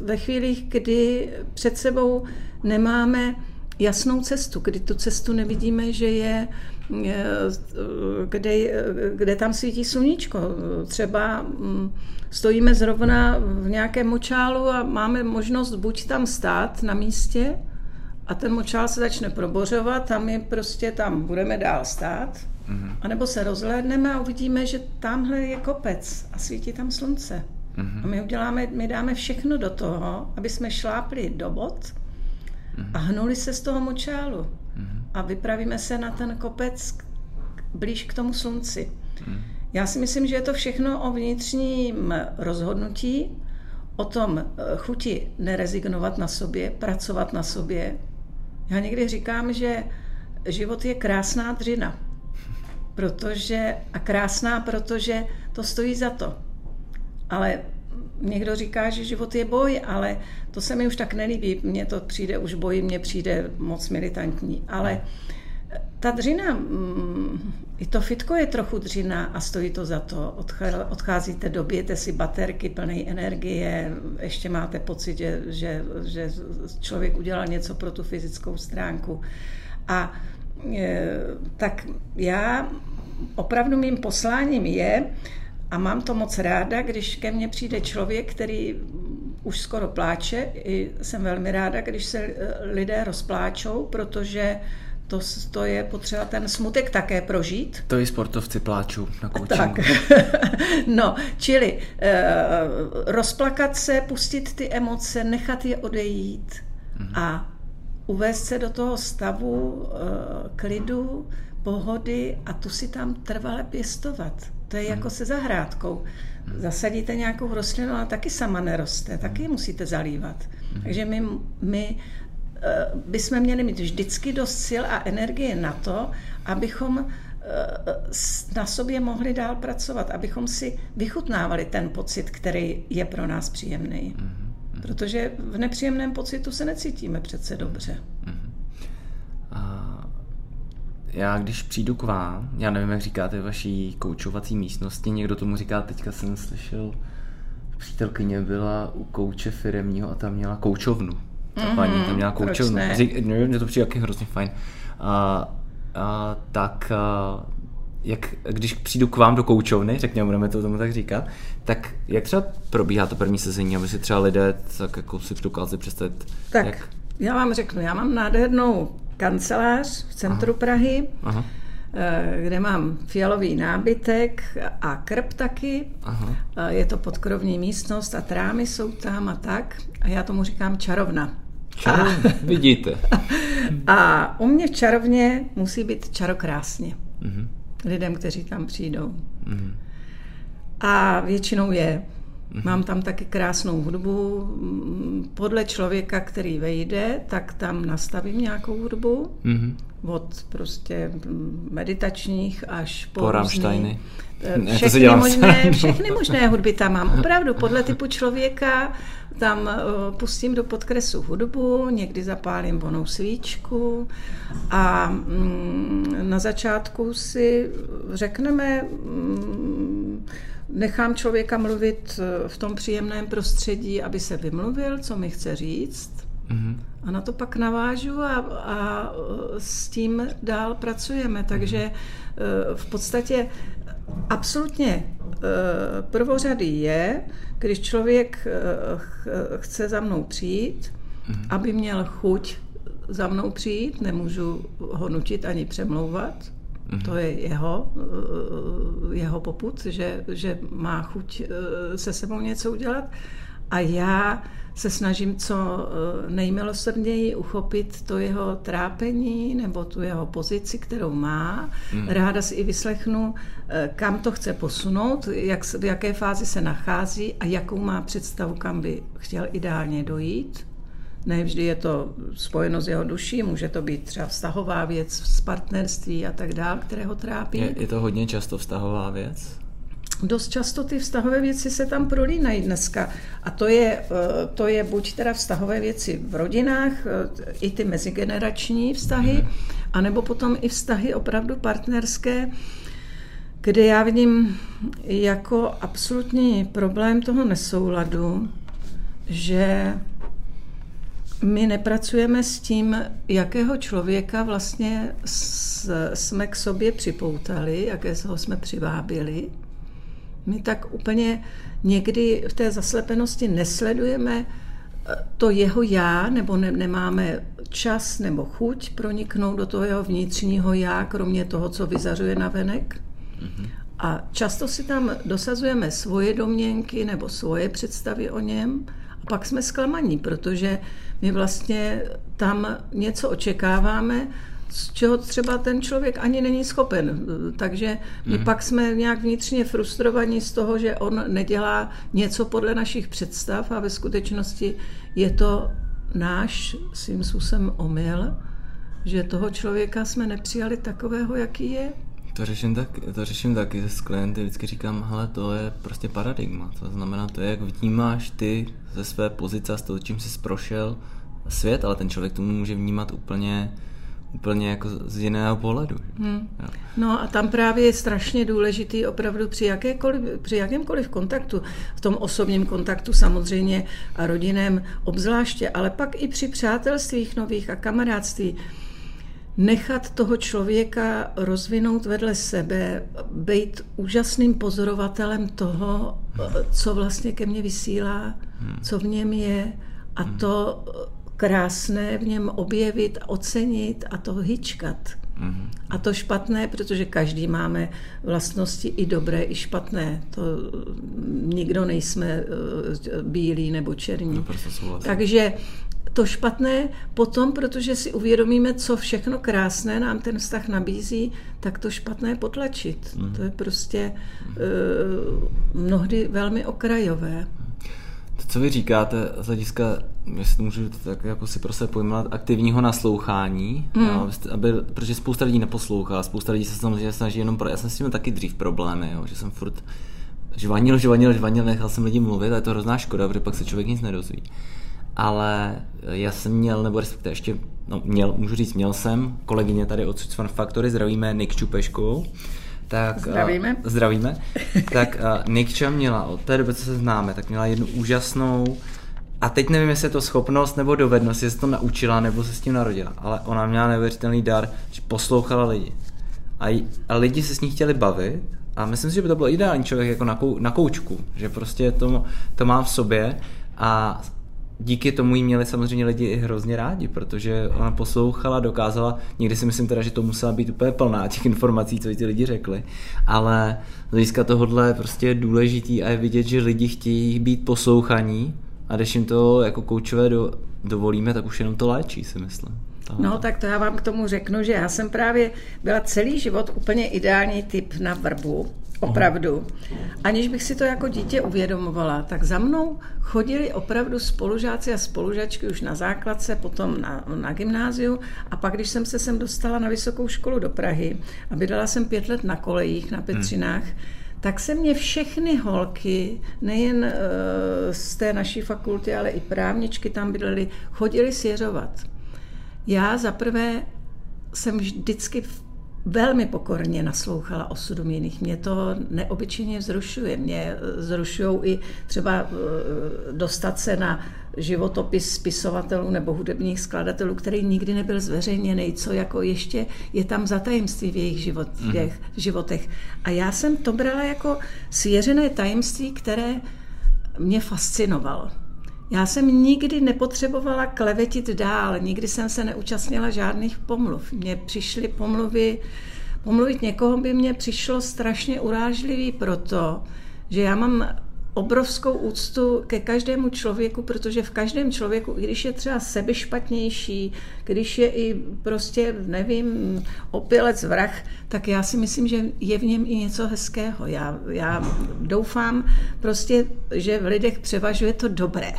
Ve chvílích, kdy před sebou nemáme jasnou cestu, kdy tu cestu nevidíme, že je, kde, kde tam svítí sluníčko. Třeba mm, stojíme zrovna v nějakém močálu a máme možnost buď tam stát na místě, a ten močál se začne probořovat a my prostě tam budeme dál stát, mm-hmm. anebo se rozhlédneme a uvidíme, že tamhle je kopec a svítí tam slunce. Mm-hmm. A my uděláme, my dáme všechno do toho, aby jsme šlápli do bod mm-hmm. a hnuli se z toho močálu. Mm-hmm. A vypravíme se na ten kopec blíž k tomu slunci. Mm-hmm. Já si myslím, že je to všechno o vnitřním rozhodnutí, o tom eh, chuti nerezignovat na sobě, pracovat na sobě, já někdy říkám, že život je krásná dřina. Protože, a krásná, protože to stojí za to. Ale někdo říká, že život je boj, ale to se mi už tak nelíbí. Mně to přijde už boj, mně přijde moc militantní. Ale ta dřina, mm, i to fitko je trochu dřina a stojí to za to. Odcházíte, dobijete si baterky plné energie, ještě máte pocit, že, že, že člověk udělal něco pro tu fyzickou stránku. A e, tak já opravdu mým posláním je, a mám to moc ráda, když ke mně přijde člověk, který už skoro pláče. I jsem velmi ráda, když se lidé rozpláčou, protože to, to je potřeba ten smutek také prožít. To i sportovci pláčou na coachingu. Tak. no, čili eh, rozplakat se, pustit ty emoce, nechat je odejít mm-hmm. a uvést se do toho stavu eh, klidu, pohody a tu si tam trvale pěstovat. To je mm-hmm. jako se zahrádkou. Mm-hmm. Zasadíte nějakou rostlinu a taky sama neroste, taky ji musíte zalívat. Mm-hmm. Takže my, my bychom měli mít vždycky dost sil a energie na to, abychom eh, na sobě mohli dál pracovat, abychom si vychutnávali ten pocit, který je pro nás příjemný. Mm-hmm. Protože v nepříjemném pocitu se necítíme přece dobře. Mm-hmm. A já když přijdu k vám, já nevím, jak říkáte vaší koučovací místnosti, někdo tomu říká, teďka jsem slyšel, přítelkyně byla u kouče firemního a tam měla koučovnu ta mm-hmm, paní tam měla koučovnu. Mně to přijde taky hrozně fajn. A, a tak a, jak, když přijdu k vám do koučovny, řekněme, budeme to tomu tak říkat, tak jak třeba probíhá to první sezení, aby si třeba lidé tak jako si dokázali představit? Tak, jak... já vám řeknu, já mám nádhernou kancelář v centru Aha. Prahy, Aha. Eh, kde mám fialový nábytek a krb taky. Aha. Eh, je to podkrovní místnost a trámy jsou tam a tak. A já tomu říkám čarovna. Čarovna, a, vidíte. A u mě v čarovně musí být čarokrásně. Uh-huh. Lidem, kteří tam přijdou. Uh-huh. A většinou je. Uh-huh. Mám tam taky krásnou hudbu. Podle člověka, který vejde, tak tam nastavím nějakou hudbu. Uh-huh od prostě meditačních až po, po Rammsteiny. Eh, všechny, možné, všechny možné hudby tam mám. Opravdu podle typu člověka tam uh, pustím do podkresu hudbu, někdy zapálím vonou svíčku a mm, na začátku si řekneme, mm, nechám člověka mluvit eh, v tom příjemném prostředí, aby se vymluvil, co mi chce říct Mm-hmm. A na to pak navážu a, a s tím dál pracujeme. Takže mm-hmm. v podstatě absolutně eh, prvořady je, když člověk eh, chce za mnou přijít, mm-hmm. aby měl chuť za mnou přijít, nemůžu ho nutit ani přemlouvat, Mm-hmm. To je jeho, jeho poput, že, že má chuť se sebou něco udělat. A já se snažím co eh, nejmilosrdněji uchopit to jeho trápení nebo tu jeho pozici, kterou má. Hmm. Ráda si i vyslechnu, eh, kam to chce posunout, jak, v jaké fázi se nachází a jakou má představu, kam by chtěl ideálně dojít. Ne vždy je to spojeno s jeho duší, může to být třeba vztahová věc z partnerství a tak dále, které ho trápí. Je, je to hodně často vztahová věc? dost často ty vztahové věci se tam prolínají dneska. A to je, eh, to je buď teda vztahové věci v rodinách, eh, i ty mezigenerační vztahy, mhm. anebo potom i vztahy opravdu partnerské, kde já vidím jako absolutní problém toho nesouladu, že my nepracujeme s tím, jakého člověka vlastně jsme k sobě připoutali, jakého jsme přivábili. My tak úplně někdy v té zaslepenosti nesledujeme eh, to jeho já, nebo ne, nemáme čas nebo chuť proniknout do toho jeho vnitřního já, kromě toho, co vyzařuje na venek. Mm-hmm. A často si tam dosazujeme svoje domněnky nebo svoje představy o něm a pak jsme zklamaní, protože my vlastně tam něco očekáváme, z čeho třeba ten člověk ani není schopen. Takže my mm. pak jsme nějak vnitřně frustrovaní z toho, že on nedělá něco podle našich představ a ve skutečnosti je to náš svým způsobem omyl, že toho člověka jsme nepřijali takového, jaký je. To řeším, tak, to řeším taky s klienty, vždycky říkám, hele, to je prostě paradigma, to znamená, to je, jak vnímáš ty ze své pozice a s toho, čím jsi prošel svět, ale ten člověk tomu může vnímat úplně úplně jako z jiného pohledu. Hmm. No a tam právě je strašně důležitý opravdu při, jakékoliv, při jakémkoliv kontaktu, v tom osobním kontaktu samozřejmě a rodinném obzvláště, ale pak i při přátelstvích nových a kamarádství, nechat toho člověka rozvinout vedle sebe, být úžasným pozorovatelem toho, co vlastně ke mně vysílá, co v něm je a to krásné v něm objevit, ocenit a to hyčkat. A to špatné, protože každý máme vlastnosti i dobré, i špatné. To nikdo nejsme eh, bílí nebo černí. No, Takže to špatné potom, protože si uvědomíme, co všechno krásné nám ten vztah nabízí, tak to špatné potlačit. Mm. To je prostě uh, mnohdy velmi okrajové. To, co vy říkáte z hlediska, jestli to můžu tak jako si prostě pojmenovat, aktivního naslouchání, mm. jo, aby, protože spousta lidí neposlouchá, spousta lidí se samozřejmě snaží jenom pro... Já jsem s tím taky dřív problémy, jo, že jsem furt žvanil, žvanil, žvanil, nechal jsem lidi mluvit a je to hrozná škoda, protože pak se člověk nic nedozví ale já jsem měl, nebo respektive ještě, no měl, můžu říct, měl jsem kolegyně tady od Fun Factory, zdravíme Nick Čupeškou, tak, zdravíme. Uh, zdravíme. tak uh, Nikča měla, od té doby, co se známe, tak měla jednu úžasnou a teď nevím, jestli je to schopnost nebo dovednost, jestli to naučila nebo se s tím narodila, ale ona měla neuvěřitelný dar, že poslouchala lidi. A, a lidi se s ní chtěli bavit a myslím si, že by to byl ideální člověk jako na, kou, na koučku, že prostě to, to má v sobě a díky tomu jí měli samozřejmě lidi i hrozně rádi, protože ona poslouchala, dokázala, někdy si myslím teda, že to musela být úplně plná těch informací, co ti lidi řekli, ale z hlediska tohohle je prostě důležitý a je vidět, že lidi chtějí být poslouchaní a když jim to jako koučové do, dovolíme, tak už jenom to léčí, si myslím. No, tak to já vám k tomu řeknu, že já jsem právě byla celý život úplně ideální typ na vrbu, Opravdu. Aniž bych si to jako dítě uvědomovala, tak za mnou chodili opravdu spolužáci a spolužačky už na základce, potom na, na gymnáziu a pak, když jsem se sem dostala na vysokou školu do Prahy a bydlela jsem pět let na kolejích, na Petřinách, hmm tak se mě všechny holky, nejen uh, z té naší fakulty, ale i právničky tam bydlely, chodili svěřovat. Já zaprvé jsem vždycky velmi pokorně naslouchala osudům jiných. Mě to neobyčejně vzrušuje. Mě zrušují i třeba eh, dostat se na životopis spisovatelů nebo hudebních skladatelů, který nikdy nebyl zveřejněný, co jako ještě je tam za tajemství v jejich život, v jejich životech. A já jsem to brala jako svěřené tajemství, které mě fascinovalo. Já jsem nikdy nepotřebovala klevetit dál, nikdy jsem se neúčastnila žádných pomluv. Mně přišly pomluvy, pomluvit někoho by mě přišlo strašně urážlivý proto, že já mám obrovskou úctu ke každému člověku, protože v každém člověku, i když je třeba sebe špatnější, když je i prostě, nevím, opilec, vrah, tak já si myslím, že je v něm i něco hezkého. Já, já doufám prostě, že v lidech převažuje to dobré.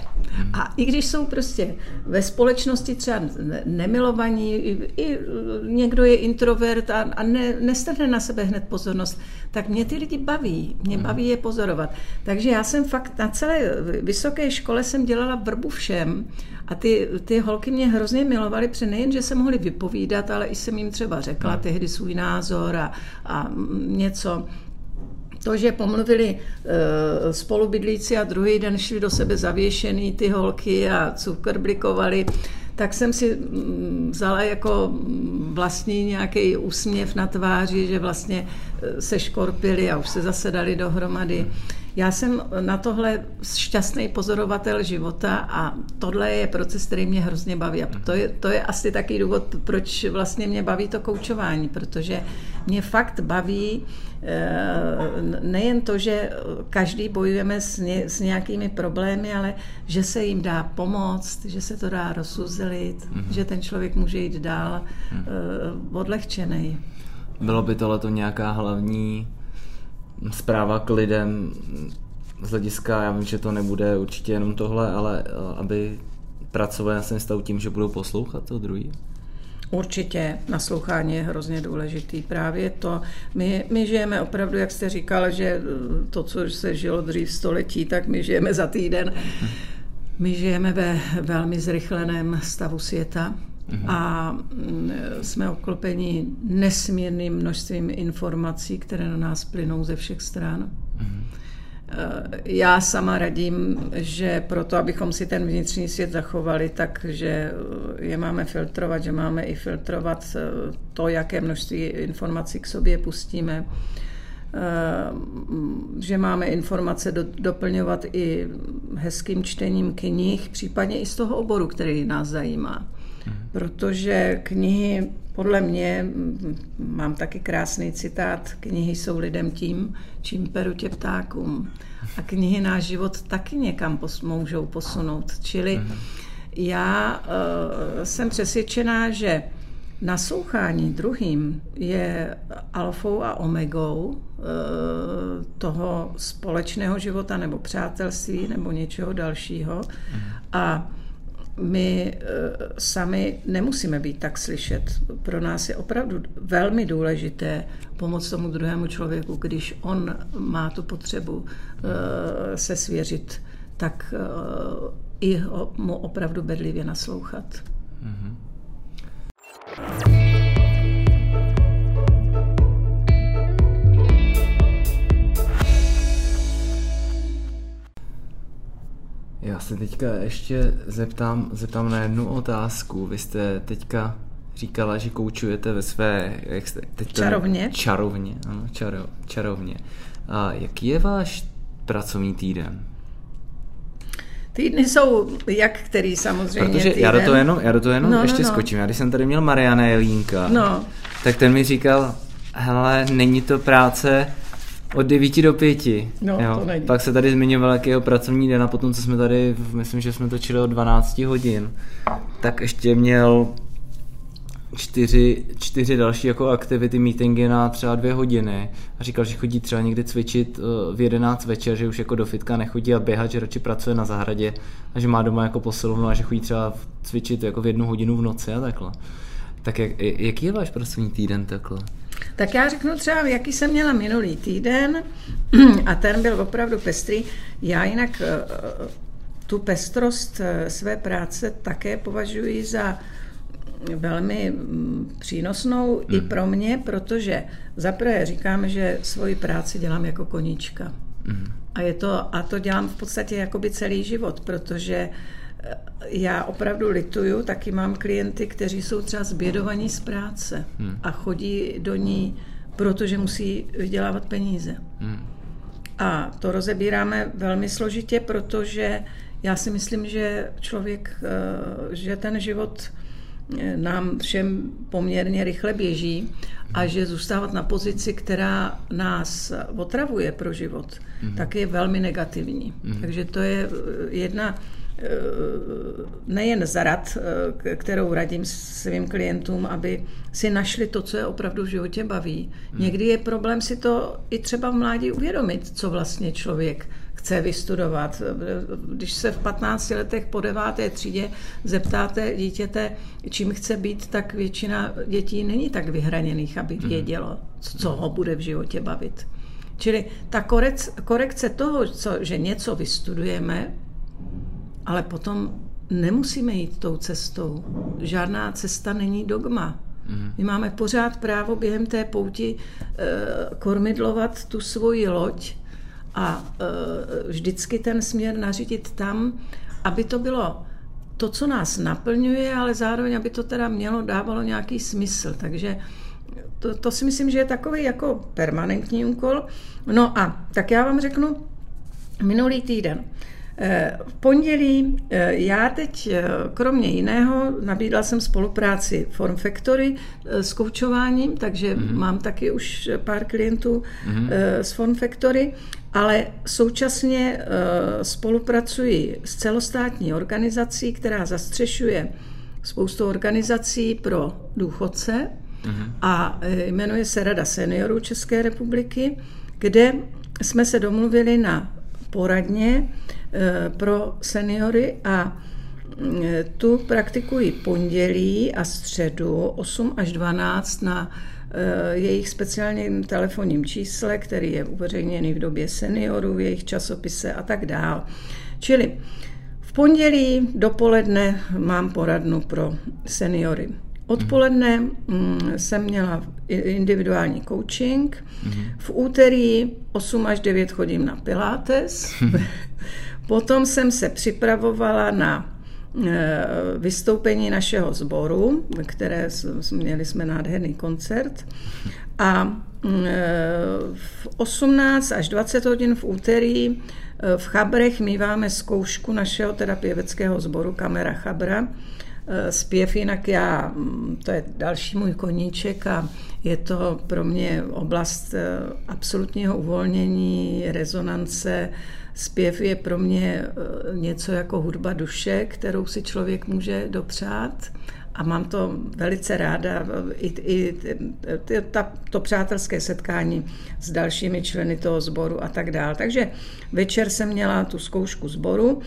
A i když jsou prostě ve společnosti třeba nemilovaní, i, někdo je introvert a, a ne, nestrhne na sebe hned pozornost, tak mě ty lidi baví, mě hmm. baví je pozorovat. Takže já jsem fakt na celé vysoké škole jsem dělala vrbu všem a ty, ty holky mě hrozně milovaly, protože nejen, že se mohly vypovídat, ale i jsem jim třeba řekla hmm. tehdy svůj názor a, a něco. to, že pomluvili e, spolubydlíci a druhý den šli do sebe zavěšený ty holky a cukrblikovali, tak jsem si mm, vzala jako vlastní nějaký úsměv na tváři, že vlastně e, se škorpili a už se zase dali dohromady. Já jsem na tohle šťastný pozorovatel života a tohle je proces, který mě hrozně baví. A to je, to je asi taky důvod, proč vlastně mě baví to koučování, protože mě fakt baví eh, nejen to, že každý bojujeme s, ně, s nějakými problémy, ale že se jim dá pomoct, že se to dá rozuzlit, mm-hmm. že ten člověk může jít dál mm-hmm. odlehčený. Bylo by tohle to nějaká hlavní zpráva k lidem z hlediska, já vím, že to nebude určitě jenom tohle, ale eh, aby pracovali na svém stavu tím, že budou poslouchat to druhý? Určitě naslouchání je hrozně důležitý. Právě to, my, my žijeme opravdu, jak jste říkal, že eh, to, co se žilo dřív století, tak my žijeme za týden. My žijeme ve velmi zrychleném stavu světa Mhm. A mm, jsme obklopeni nesmírným množstvím informací, které na nás plynou ze všech stran. Mhm. Eh, já sama radím, že proto, abychom si ten vnitřní svět zachovali, takže eh, je máme filtrovat, že máme i filtrovat eh, to, jaké množství informací k sobě pustíme, že máme informace do, doplňovat i hezkým čtením knih, případně i z toho oboru, který nás zajímá protože knihy, podle mě, mám taky krásný citát, knihy jsou lidem tím, čím peru tě ptákům. A knihy náš život taky někam pos, můžou posunout. Čili já uh, jsem přesvědčená, že naslouchání druhým je alfou a omegou uh, toho společného života nebo přátelství nebo něčeho dalšího. A my eh, sami nemusíme být tak slyšet. Pro nás je opravdu velmi důležité pomoct tomu druhému člověku, když on má tu potřebu eh, se svěřit, tak eh, i mu opravdu bedlivě naslouchat. Mm-hmm. Já se teďka ještě zeptám, zeptám na jednu otázku. Vy jste teďka říkala, že koučujete ve své... Jak jste, teď čarovně. Čarovně, ano, čaro, čarovně. A jaký je váš pracovní týden? Týdny jsou jak který samozřejmě Protože týden. já do toho jenom, já do toho jenom no, ještě no, no. skočím. Já když jsem tady měl Mariana Jelínka, no. tak ten mi říkal, hele, není to práce od 9 do 5. No, jo. to. Pak se tady zmiňoval, jaký jeho pracovní den a potom, co jsme tady, myslím, že jsme točili od 12 hodin, tak ještě měl čtyři, čtyři další jako aktivity, meetingy na třeba dvě hodiny a říkal, že chodí třeba někdy cvičit eh, v 11 večer, že už jako do fitka nechodí a běhat, že radši pracuje na zahradě a že má doma jako posilovnu a že chodí třeba cvičit jako v jednu hodinu v noci a takhle. Tak jak, jaký je váš pracovní týden takhle? Tak já řeknu třeba, jaký jsem měla minulý týden a ten byl opravdu pestrý. Já jinak eh, tu pestrost eh, své práce také považuji za velmi mm, přínosnou hmm. i pro mě, protože zaprvé říkám, že svoji práci dělám jako koníčka. Hmm. A, je to, a to dělám v podstatě jakoby celý život, protože já opravdu lituju, taky mám klienty, kteří jsou třeba zbědovaní z práce hmm. a chodí do ní, protože musí vydělávat peníze. Hmm. A to rozebíráme velmi složitě, protože já si myslím, že člověk, eh, že ten život eh, nám všem poměrně rychle běží a hmm. že zůstávat na pozici, která nás otravuje pro život, hmm. tak je velmi negativní. Hmm. Takže to je jedna Eh, nejen zarad, eh, kterou radím svým klientům, aby si našli to, co je opravdu v životě baví. Hmm. Někdy je problém si to i třeba v mládí uvědomit, co vlastně člověk chce vystudovat. Když se v 15 letech po deváté třídě zeptáte dítěte, čím chce být, tak většina dětí není tak vyhraněných, aby hmm. vědělo, co ho bude v životě bavit. Čili ta korekce toho, co, že něco vystudujeme, ale potom nemusíme jít tou cestou. Žádná cesta není dogma. My máme pořád právo během té pouti e, kormidlovat tu svoji loď a e, vždycky ten směr nařídit tam, aby to bylo to, co nás naplňuje, ale zároveň, aby to teda mělo, dávalo nějaký smysl. Takže to, to si myslím, že je takový jako permanentní úkol. No a tak já vám řeknu, minulý týden Eh, v pondělí eh, já teď, eh, kromě jiného, nabídla jsem spolupráci Form Factory s koučováním, takže mm-hmm. mám taky už pár klientů mm-hmm. z Form Factory, ale současně spolupracuji s celostátní organizací, která zastřešuje spoustu organizací pro důchodce mm-hmm. a jmenuje se Rada seniorů České republiky, kde jsme se domluvili na poradně eh, pro seniory a eh, tu praktikují pondělí a středu 8 až 12 na eh, jejich speciálním telefonním čísle, který je uveřejněný v době seniorů, v jejich časopise a tak dál. Čili v pondělí dopoledne mám poradnu pro seniory. Odpoledne mm, jsem měla individuální coaching. V úterý 8 až 9 chodím na Pilates. Potom jsem se připravovala na e, vystoupení našeho sboru, které měli jsme nádherný koncert. A mm, e, v 18 až 20 hodin v úterý e, v Chabrech míváme zkoušku našeho teda pěveckého sboru Kamera Chabra, Eh, zpěv, jinak já, mm, to je další můj koníček a je to pro mě oblast eh, absolutního uvolnění, rezonance. Zpěv je pro mě eh, něco jako hudba duše, kterou si člověk může dopřát a mám to velice ráda, i, i ta, to přátelské setkání s dalšími členy toho sboru a tak dále. Takže večer jsem měla tu zkoušku sboru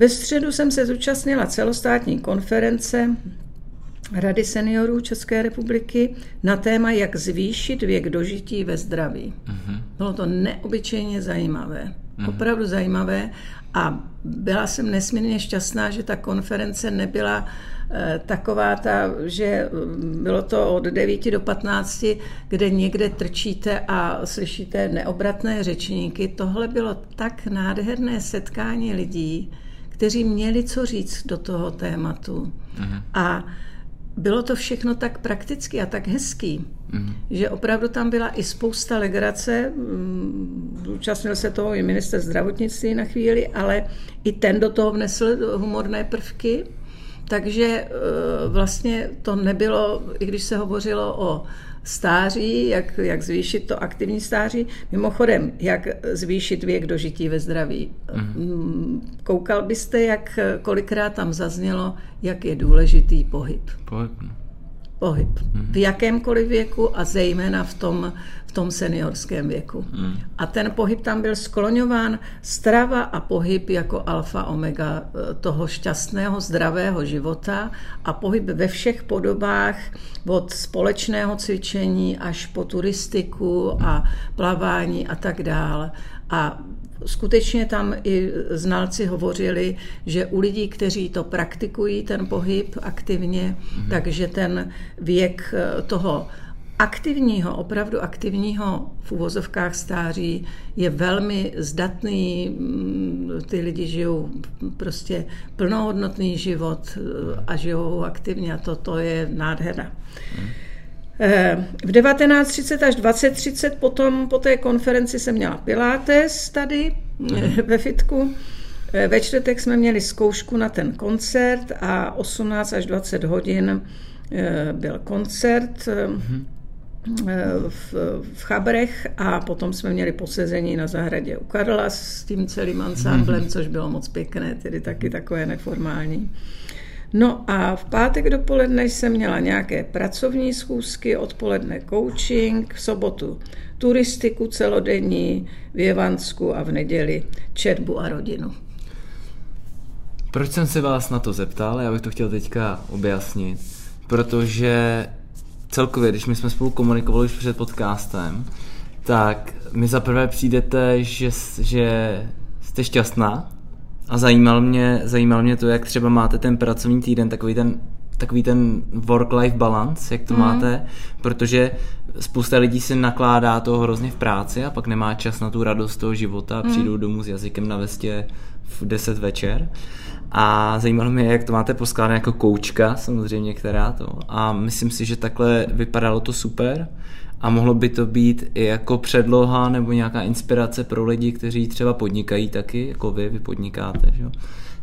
ve středu jsem se zúčastnila celostátní konference Rady seniorů České republiky na téma, jak zvýšit věk dožití ve zdraví. Uh-huh. Bylo to neobyčejně zajímavé, uh-huh. opravdu zajímavé a byla jsem nesmírně šťastná, že ta konference nebyla eh, taková ta, že mm, bylo to od 9 do 15, kde někde trčíte a slyšíte neobratné řečníky. Tohle bylo tak nádherné setkání lidí, kteří měli co říct do toho tématu. Uh-huh. A bylo to všechno tak prakticky a tak hezký, uh-huh. že opravdu tam byla i spousta legrace. Mm, zúčastnil se toho i minister zdravotnictví na chvíli, ale i ten do toho vnesl humorné prvky. Takže eh, vlastně to nebylo, i když se hovořilo o stáří, jak, jak zvýšit to aktivní stáří. Mimochodem, jak zvýšit věk dožití ve zdraví. Mm-hmm. Koukal byste, jak kolikrát tam zaznělo, jak je důležitý pohyb. Pohyb. Pohyb. V jakémkoliv věku a zejména v tom, v tom seniorském věku. Mm. A ten pohyb tam byl skloňován strava a pohyb jako alfa omega eh, toho šťastného, zdravého života a pohyb ve všech podobách od společného cvičení až po turistiku a plavání a tak dále. A skutečně tam i znalci hovořili, že u lidí, kteří to praktikují, ten pohyb aktivně, mm-hmm. takže ten věk eh, toho aktivního, opravdu aktivního v uvozovkách stáří je velmi zdatný. Mm, ty lidi žijou prostě plnohodnotný život eh, a žijou aktivně a to, to je nádhera. Mm. V 19.30 až 20.30 potom po té konferenci jsem měla Pilates tady mm. ve fitku. Eh, ve čtvrtek jsme měli zkoušku na ten koncert a 18 až 20 hodin byl koncert mm. v, v Chabrech a potom jsme měli posezení na zahradě u Karla s tím celým ansámblem, mm. což bylo moc pěkné, tedy taky takové neformální. No a v pátek dopoledne jsem měla nějaké pracovní schůzky, odpoledne coaching, v sobotu turistiku celodenní, v Jevansku a v neděli četbu a rodinu. Proč jsem se vás na to zeptal? Já bych to chtěl teďka objasnit. Protože celkově, když my jsme spolu komunikovali už před podcastem, tak mi zaprvé přijdete, že, že jste šťastná, a zajímal mě, zajímal mě to, jak třeba máte ten pracovní týden, takový ten takový ten work-life balance, jak to mm. máte, protože spousta lidí si nakládá to hrozně v práci a pak nemá čas na tu radost toho života a přijdou mm. domů s jazykem na vestě v 10 večer. A zajímalo mě, jak to máte poskládané jako koučka, samozřejmě, která to. A myslím si, že takhle vypadalo to super a mohlo by to být i jako předloha nebo nějaká inspirace pro lidi, kteří třeba podnikají taky, jako vy, vy podnikáte, že?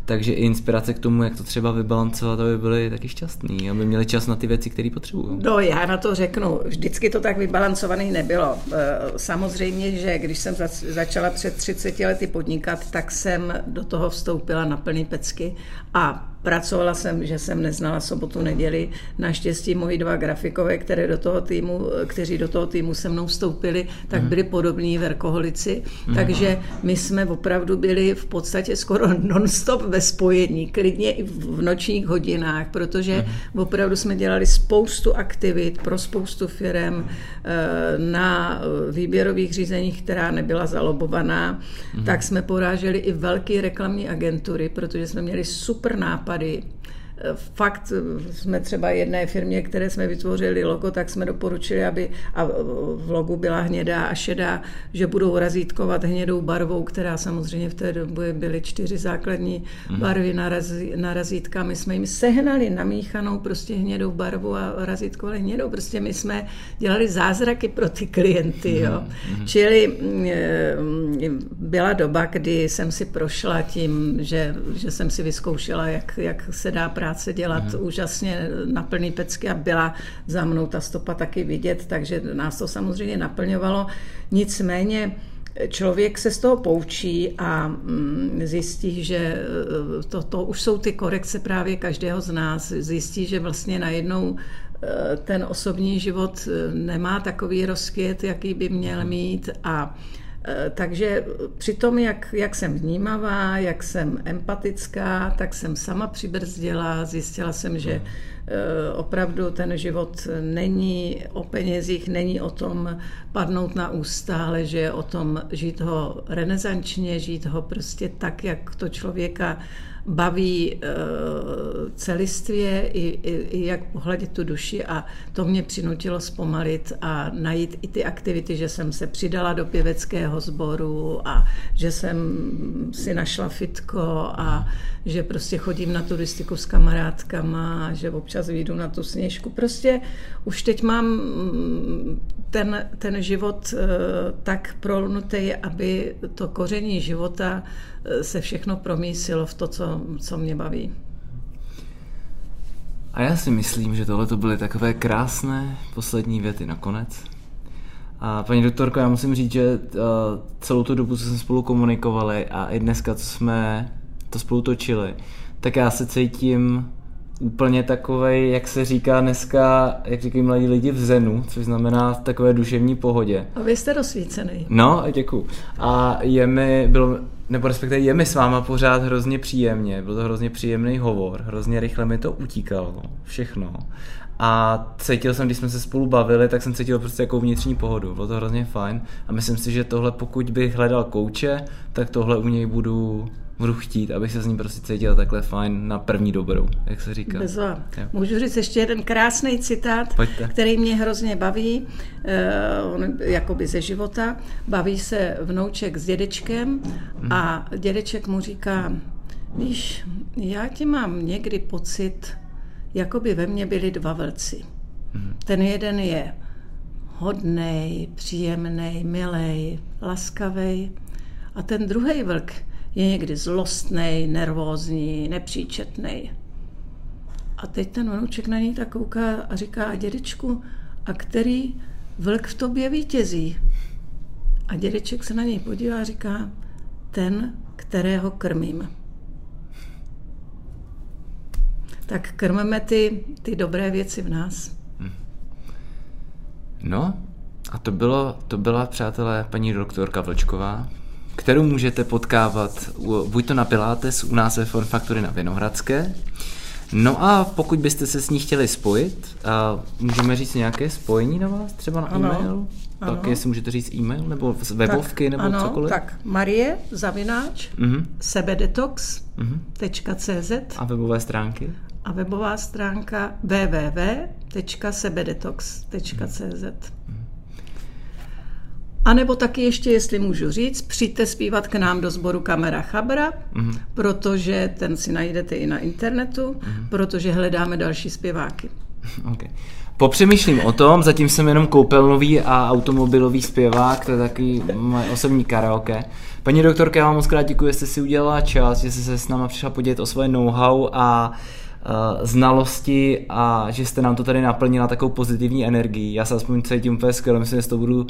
takže i inspirace k tomu, jak to třeba vybalancovat, aby byli taky šťastní, aby měli čas na ty věci, které potřebují. No, já na to řeknu, vždycky to tak vybalancovaný nebylo. Eh, samozřejmě, že když jsem začala před 30 lety podnikat, tak jsem do toho vstoupila na plný pecky a Pracovala jsem, že jsem neznala sobotu, neděli. Naštěstí moji dva grafikové, které do toho týmu, kteří do toho týmu se mnou vstoupili, tak mhm. byli podobní verkoholici. Mm. Takže my jsme opravdu byli v podstatě skoro non-stop ve spojení, klidně i v nočních hodinách, protože mm. opravdu jsme dělali spoustu aktivit pro spoustu firm eh, na výběrových řízeních, která nebyla zalobovaná. Mm. Tak jsme poráželi i velké reklamní agentury, protože jsme měli super nápad it Fakt jsme třeba jedné firmě, které jsme vytvořili logo, tak jsme doporučili, aby a v logu byla hnědá a šedá, že budou razítkovat hnědou barvou, která samozřejmě v té době byly čtyři základní mhm. barvy na, razí, na razítka. My jsme jim sehnali namíchanou prostě hnědou barvu a razítkovali hnědou. Prostě my jsme dělali zázraky pro ty klienty. Jo. Mm-hmm. Čili mm, byla doba, kdy jsem si prošla tím, že, že jsem si vyzkoušela, jak, jak se dá práce dělat mm. úžasně na plný pecky a byla za mnou ta stopa taky vidět, takže nás to samozřejmě naplňovalo. Nicméně člověk se z toho poučí a mm, zjistí, že e, to, to už jsou ty korekce právě každého z nás. Zjistí, že vlastně najednou e, ten osobní život nemá takový rozkvět, jaký by měl mít a Eh, takže při tom, jak, jak jsem vnímavá, jak jsem empatická, tak jsem sama přibrzdila, zjistila jsem, že eh, opravdu ten život není o penězích, není o tom padnout na ústa, ale že je o tom žít ho renesančně, žít ho prostě tak, jak to člověka baví eh, celistvě i, i, i jak pohladit tu duši a to mě přinutilo zpomalit a najít i ty aktivity, že jsem se přidala do pěveckého sboru a že jsem si našla fitko a že prostě chodím na turistiku s kamarádkama že občas vyjdu na tu sněžku. Prostě už teď mám mm, ten, ten život eh, tak prolnutý, aby to koření života eh, se všechno promísilo v to, co, co mě baví. A já si myslím, že tohle to byly takové krásné poslední věty nakonec. A paní doktorko, já musím říct, že uh, celou tu dobu, co jsme spolu komunikovali a i dneska, co jsme to spolu točili, tak já se cítím úplně takovej, jak se říká dneska, jak říkají mladí lidi v zenu, což znamená v takové duševní pohodě. A vy jste rozsvícený. No, děkuju. A je mi, bylo, nebo respektive je mi s váma pořád hrozně příjemně, byl to hrozně příjemný hovor, hrozně rychle mi to utíkalo, všechno. A cítil jsem, když jsme se spolu bavili, tak jsem cítil prostě jako vnitřní pohodu. Bylo to hrozně fajn. A myslím si, že tohle, pokud bych hledal kouče, tak tohle u něj budu budu chtít, abych se s ním prostě cítil takhle fajn na první dobrou, jak se říká. Bezva. Můžu říct ještě jeden krásný citát, Pojďte. který mě hrozně baví, uh, jakoby ze života. Baví se vnouček s dědečkem hmm. a dědeček mu říká, víš, já ti mám někdy pocit, jako by ve mně byli dva vlci. Hmm. Ten jeden je hodnej, příjemný, milej, laskavý a ten druhý vlk je někdy zlostný, nervózní, nepříčetný. A teď ten vnuček na něj tak kouká a říká, dědečku, a který vlk v tobě vítězí? A dědeček se na něj podívá a říká, ten, kterého krmím. Tak krmeme ty, ty dobré věci v nás. No, a to, bylo, to byla, přátelé, paní doktorka Vlčková, kterou můžete potkávat buď to na Pilates u nás ve Form Factory na Vinohradské, No a pokud byste se s ní chtěli spojit, a můžeme říct nějaké spojení na vás, třeba na ano, e-mail? Ano. Tak jestli můžete říct e-mail, nebo webovky, tak, nebo ano, cokoliv? tak Marie, zavináč, uh-huh. sebedetox.cz uh-huh. A webové stránky? a webová stránka www.sebedetox.cz. A nebo taky ještě, jestli můžu říct, přijďte zpívat k nám do sboru Kamera Chabra, mm-hmm. protože ten si najdete i na internetu, mm-hmm. protože hledáme další zpěváky. Okay. Popřemýšlím o tom, zatím jsem jenom koupelnový a automobilový zpěvák, to je takový moje osobní karaoke. Paní doktorka, já vám moc krát děkuji, že jste si udělala čas, že jste se s náma přišla podělit o svoje know-how a uh, znalosti a že jste nám to tady naplnila takovou pozitivní energii. Já se aspoň cítím úplně skvěle, myslím, že to budu uh,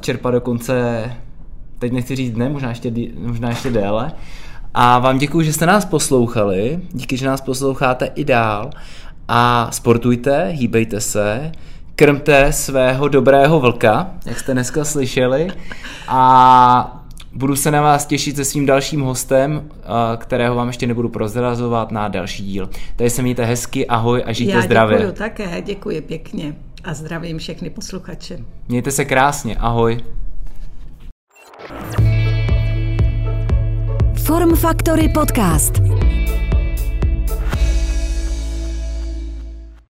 čerpat do konce, teď nechci říct dne, možná ještě, možná ještě déle. A vám děkuji, že jste nás poslouchali, díky, že nás posloucháte i dál a sportujte, hýbejte se, krmte svého dobrého vlka, jak jste dneska slyšeli a budu se na vás těšit se svým dalším hostem, kterého vám ještě nebudu prozrazovat na další díl. Tady se mějte hezky, ahoj a žijte Já zdravě. děkuji také, děkuji pěkně a zdravím všechny posluchače. Mějte se krásně, ahoj. Form Factory Podcast.